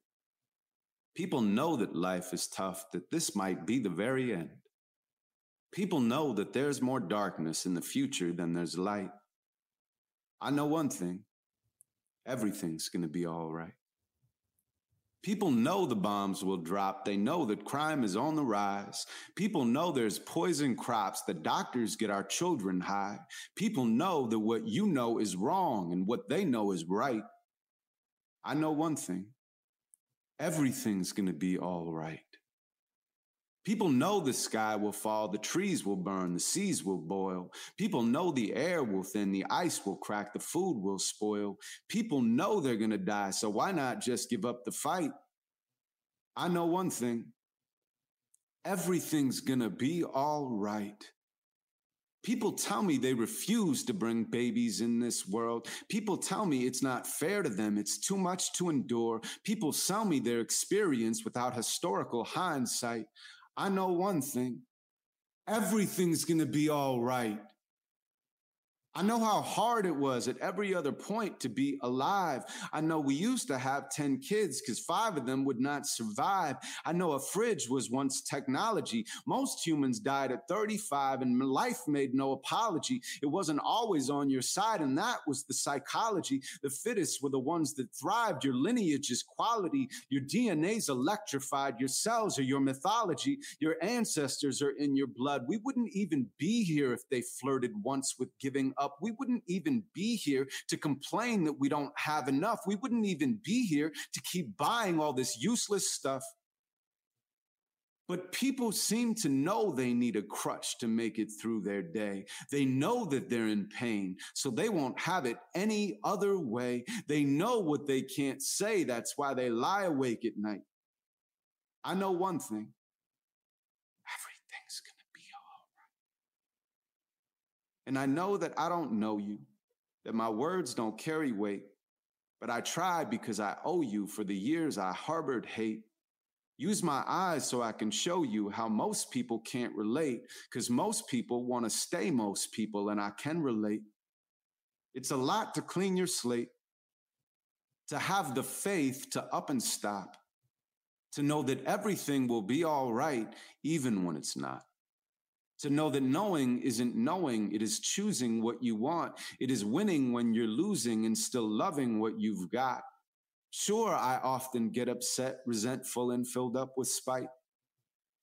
People know that life is tough, that this might be the very end. People know that there's more darkness in the future than there's light. I know one thing everything's going to be all right. People know the bombs will drop. They know that crime is on the rise. People know there's poison crops. The doctors get our children high. People know that what you know is wrong and what they know is right. I know one thing everything's going to be all right. People know the sky will fall, the trees will burn, the seas will boil. People know the air will thin, the ice will crack, the food will spoil. People know they're going to die, so why not just give up the fight? I know one thing everything's going to be all right. People tell me they refuse to bring babies in this world. People tell me it's not fair to them. It's too much to endure. People sell me their experience without historical hindsight. I know one thing everything's going to be all right. I know how hard it was at every other point to be alive. I know we used to have 10 kids because five of them would not survive. I know a fridge was once technology. Most humans died at 35 and life made no apology. It wasn't always on your side, and that was the psychology. The fittest were the ones that thrived. Your lineage is quality. Your DNA's electrified. Your cells are your mythology. Your ancestors are in your blood. We wouldn't even be here if they flirted once with giving up up, we wouldn't even be here to complain that we don't have enough. We wouldn't even be here to keep buying all this useless stuff. But people seem to know they need a crutch to make it through their day. They know that they're in pain, so they won't have it any other way. They know what they can't say. That's why they lie awake at night. I know one thing And I know that I don't know you, that my words don't carry weight, but I try because I owe you for the years I harbored hate. Use my eyes so I can show you how most people can't relate, because most people want to stay most people, and I can relate. It's a lot to clean your slate, to have the faith to up and stop, to know that everything will be all right, even when it's not to know that knowing isn't knowing, it is choosing what you want. It is winning when you're losing and still loving what you've got. Sure, I often get upset, resentful, and filled up with spite.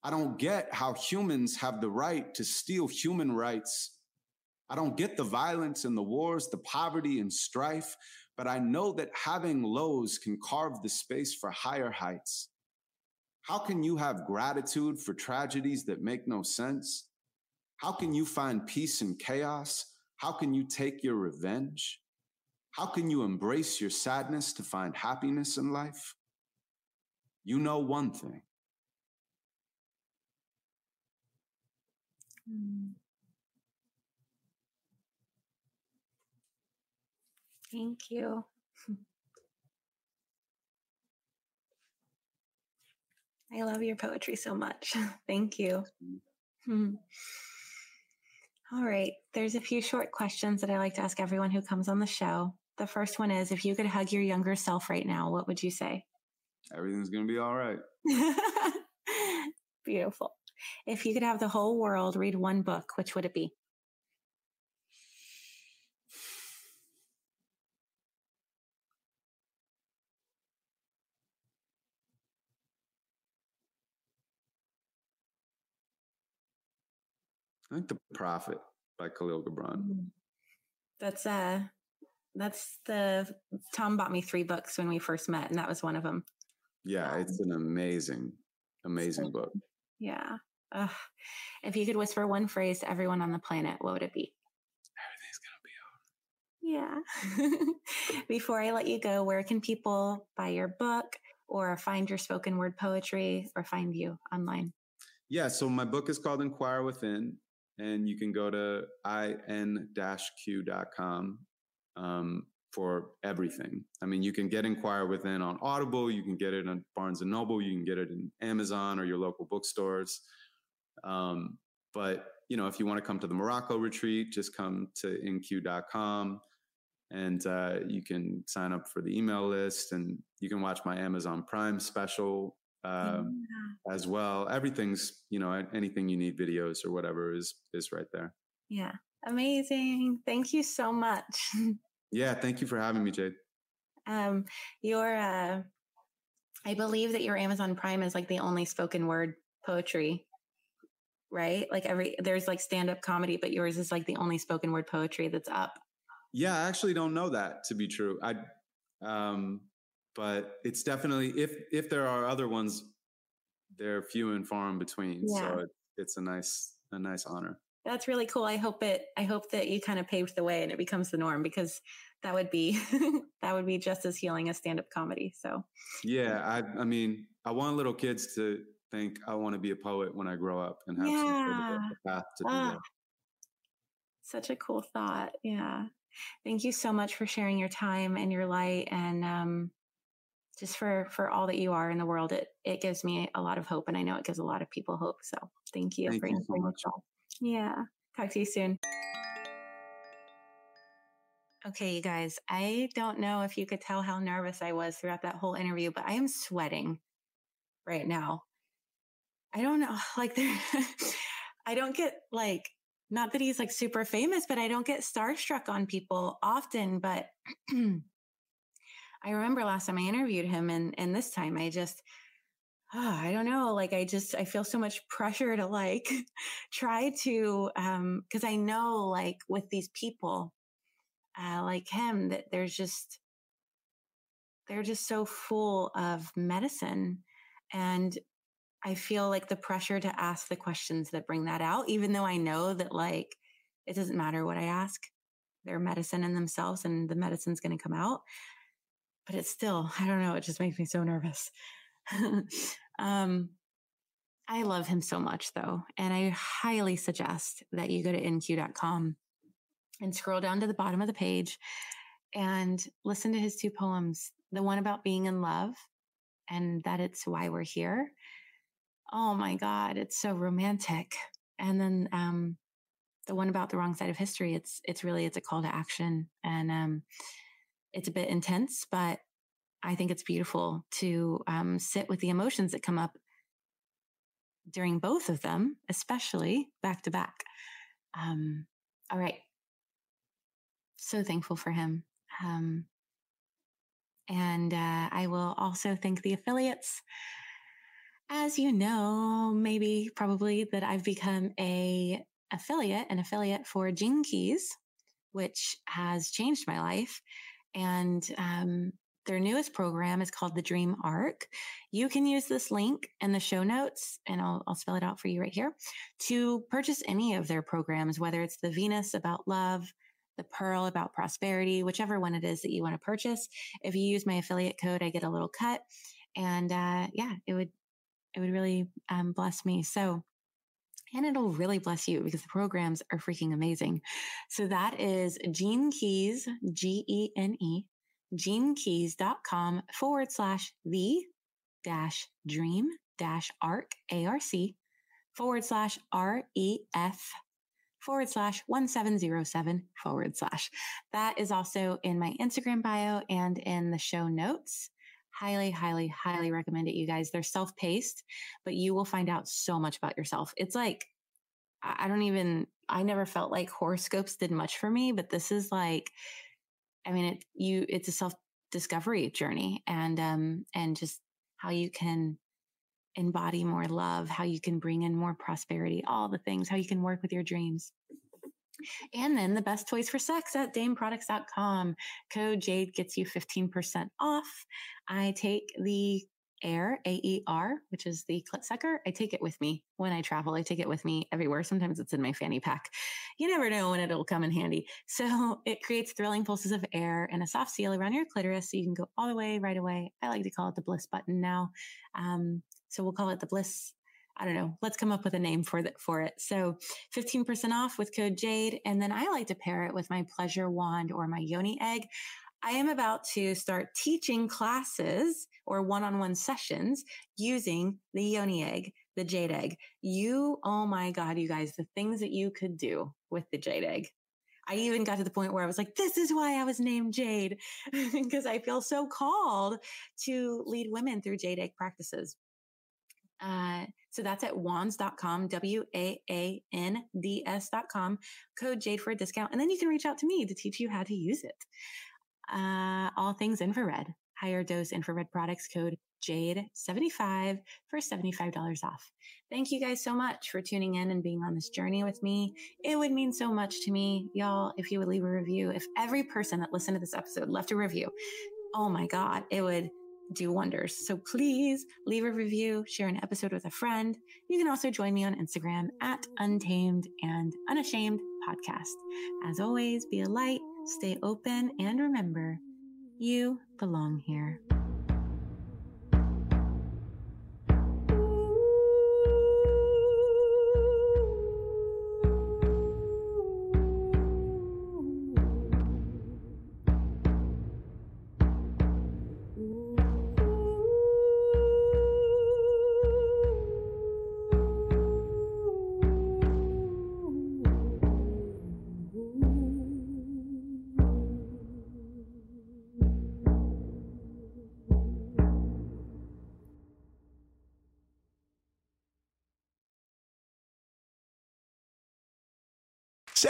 I don't get how humans have the right to steal human rights. I don't get the violence and the wars, the poverty and strife, but I know that having lows can carve the space for higher heights. How can you have gratitude for tragedies that make no sense? How can you find peace in chaos? How can you take your revenge? How can you embrace your sadness to find happiness in life? You know one thing. Hmm. Thank you. I love your poetry so much. Thank you. Hmm. All right. There's a few short questions that I like to ask everyone who comes on the show. The first one is if you could hug your younger self right now, what would you say? Everything's going to be all right. Beautiful. If you could have the whole world read one book, which would it be? I think The Prophet by Kahlil Gibran. Mm. That's uh that's the Tom bought me three books when we first met, and that was one of them. Yeah, it's an amazing, amazing book. Yeah. Ugh. If you could whisper one phrase to everyone on the planet, what would it be? Everything's gonna be over. Yeah. Before I let you go, where can people buy your book or find your spoken word poetry or find you online? Yeah, so my book is called Inquire Within, and you can go to in-q.com um, for everything. I mean, you can get Inquire Within on Audible, you can get it on Barnes and Noble, you can get it in Amazon or your local bookstores. Um, but you know, if you want to come to the Morocco retreat, just come to inq.com and uh, you can sign up for the email list and you can watch my Amazon Prime special uh, yeah. as well. Everything's, you know, anything you need videos or whatever is is right there. Yeah. Amazing. Thank you so much. yeah, thank you for having me, Jade. Um your uh I believe that your Amazon Prime is like the only spoken word poetry right? Like every there's like stand up comedy, but yours is like the only spoken word poetry that's up. Yeah, I actually don't know that to be true. I um but it's definitely if if there are other ones they're few and far in between. Yeah. So it, it's a nice a nice honor. That's really cool. I hope it I hope that you kind of paved the way and it becomes the norm because that would be that would be just as healing as stand up comedy. So Yeah, I I mean, I want little kids to think I want to be a poet when I grow up and have yeah. some sort of a path to do ah, that. Such a cool thought. Yeah. Thank you so much for sharing your time and your light and um, just for for all that you are in the world. It it gives me a lot of hope and I know it gives a lot of people hope. So thank you thank for you so much. Yeah. Talk to you soon. Okay, you guys, I don't know if you could tell how nervous I was throughout that whole interview, but I am sweating right now. I don't know, like there, I don't get like, not that he's like super famous, but I don't get starstruck on people often. But I remember last time I interviewed him and, and this time I just, oh, I don't know, like I just, I feel so much pressure to like try to, um, cause I know like with these people, uh, like him that there's just, they're just so full of medicine and I feel like the pressure to ask the questions that bring that out, even though I know that like it doesn't matter what I ask, they're medicine in themselves and the medicine's going to come out. But it's still, I don't know, it just makes me so nervous. um, I love him so much though. And I highly suggest that you go to inq.com and scroll down to the bottom of the page and listen to his two poems the one about being in love and that it's why we're here oh my God, it's so romantic. And then um, the one about the wrong side of history, it's it's really it's a call to action, and um, it's a bit intense, but I think it's beautiful to um, sit with the emotions that come up during both of them, especially back to back. Um, all right, so thankful for him. Um, and uh, I will also thank the affiliates as you know, maybe probably that I've become a affiliate, an affiliate for Gene Keys, which has changed my life. And um, their newest program is called the Dream Arc. You can use this link in the show notes, and I'll, I'll spell it out for you right here, to purchase any of their programs, whether it's the Venus about love, the Pearl about prosperity, whichever one it is that you want to purchase. If you use my affiliate code, I get a little cut. And uh, yeah, it would it would really um, bless me. So, and it'll really bless you because the programs are freaking amazing. So that is Gene Keys, G E N E, genekeys.com forward slash the dash dream dash arc, A R C, forward slash R E F forward slash 1707 forward slash. That is also in my Instagram bio and in the show notes highly, highly, highly recommend it, you guys. They're self paced, but you will find out so much about yourself. It's like, I don't even, I never felt like horoscopes did much for me, but this is like, I mean, it, you, it's a self discovery journey and, um, and just how you can embody more love, how you can bring in more prosperity, all the things, how you can work with your dreams. And then the best toys for sex at dameproducts.com. Code Jade gets you 15% off. I take the Aer, A E R, which is the clit sucker. I take it with me when I travel. I take it with me everywhere. Sometimes it's in my fanny pack. You never know when it'll come in handy. So it creates thrilling pulses of air and a soft seal around your clitoris so you can go all the way right away. I like to call it the bliss button now. Um, so we'll call it the bliss I don't know. Let's come up with a name for that for it. So 15% off with code Jade. And then I like to pair it with my pleasure wand or my yoni egg. I am about to start teaching classes or one-on-one sessions using the yoni egg, the jade egg. You, oh my God, you guys, the things that you could do with the jade egg. I even got to the point where I was like, this is why I was named Jade because I feel so called to lead women through jade egg practices. Uh, so that's at waands.com, W A A N D S.com, code Jade for a discount. And then you can reach out to me to teach you how to use it. Uh, all things infrared, HigherDOSE infrared products, code Jade75 for $75 off. Thank you guys so much for tuning in and being on this journey with me. It would mean so much to me, y'all, if you would leave a review. If every person that listened to this episode left a review, oh my God, it would do wonders. So please leave a review, share an episode with a friend. You can also join me on Instagram at Untamed and Unashamed Podcast. As always, be a light, stay open, and remember, you belong here.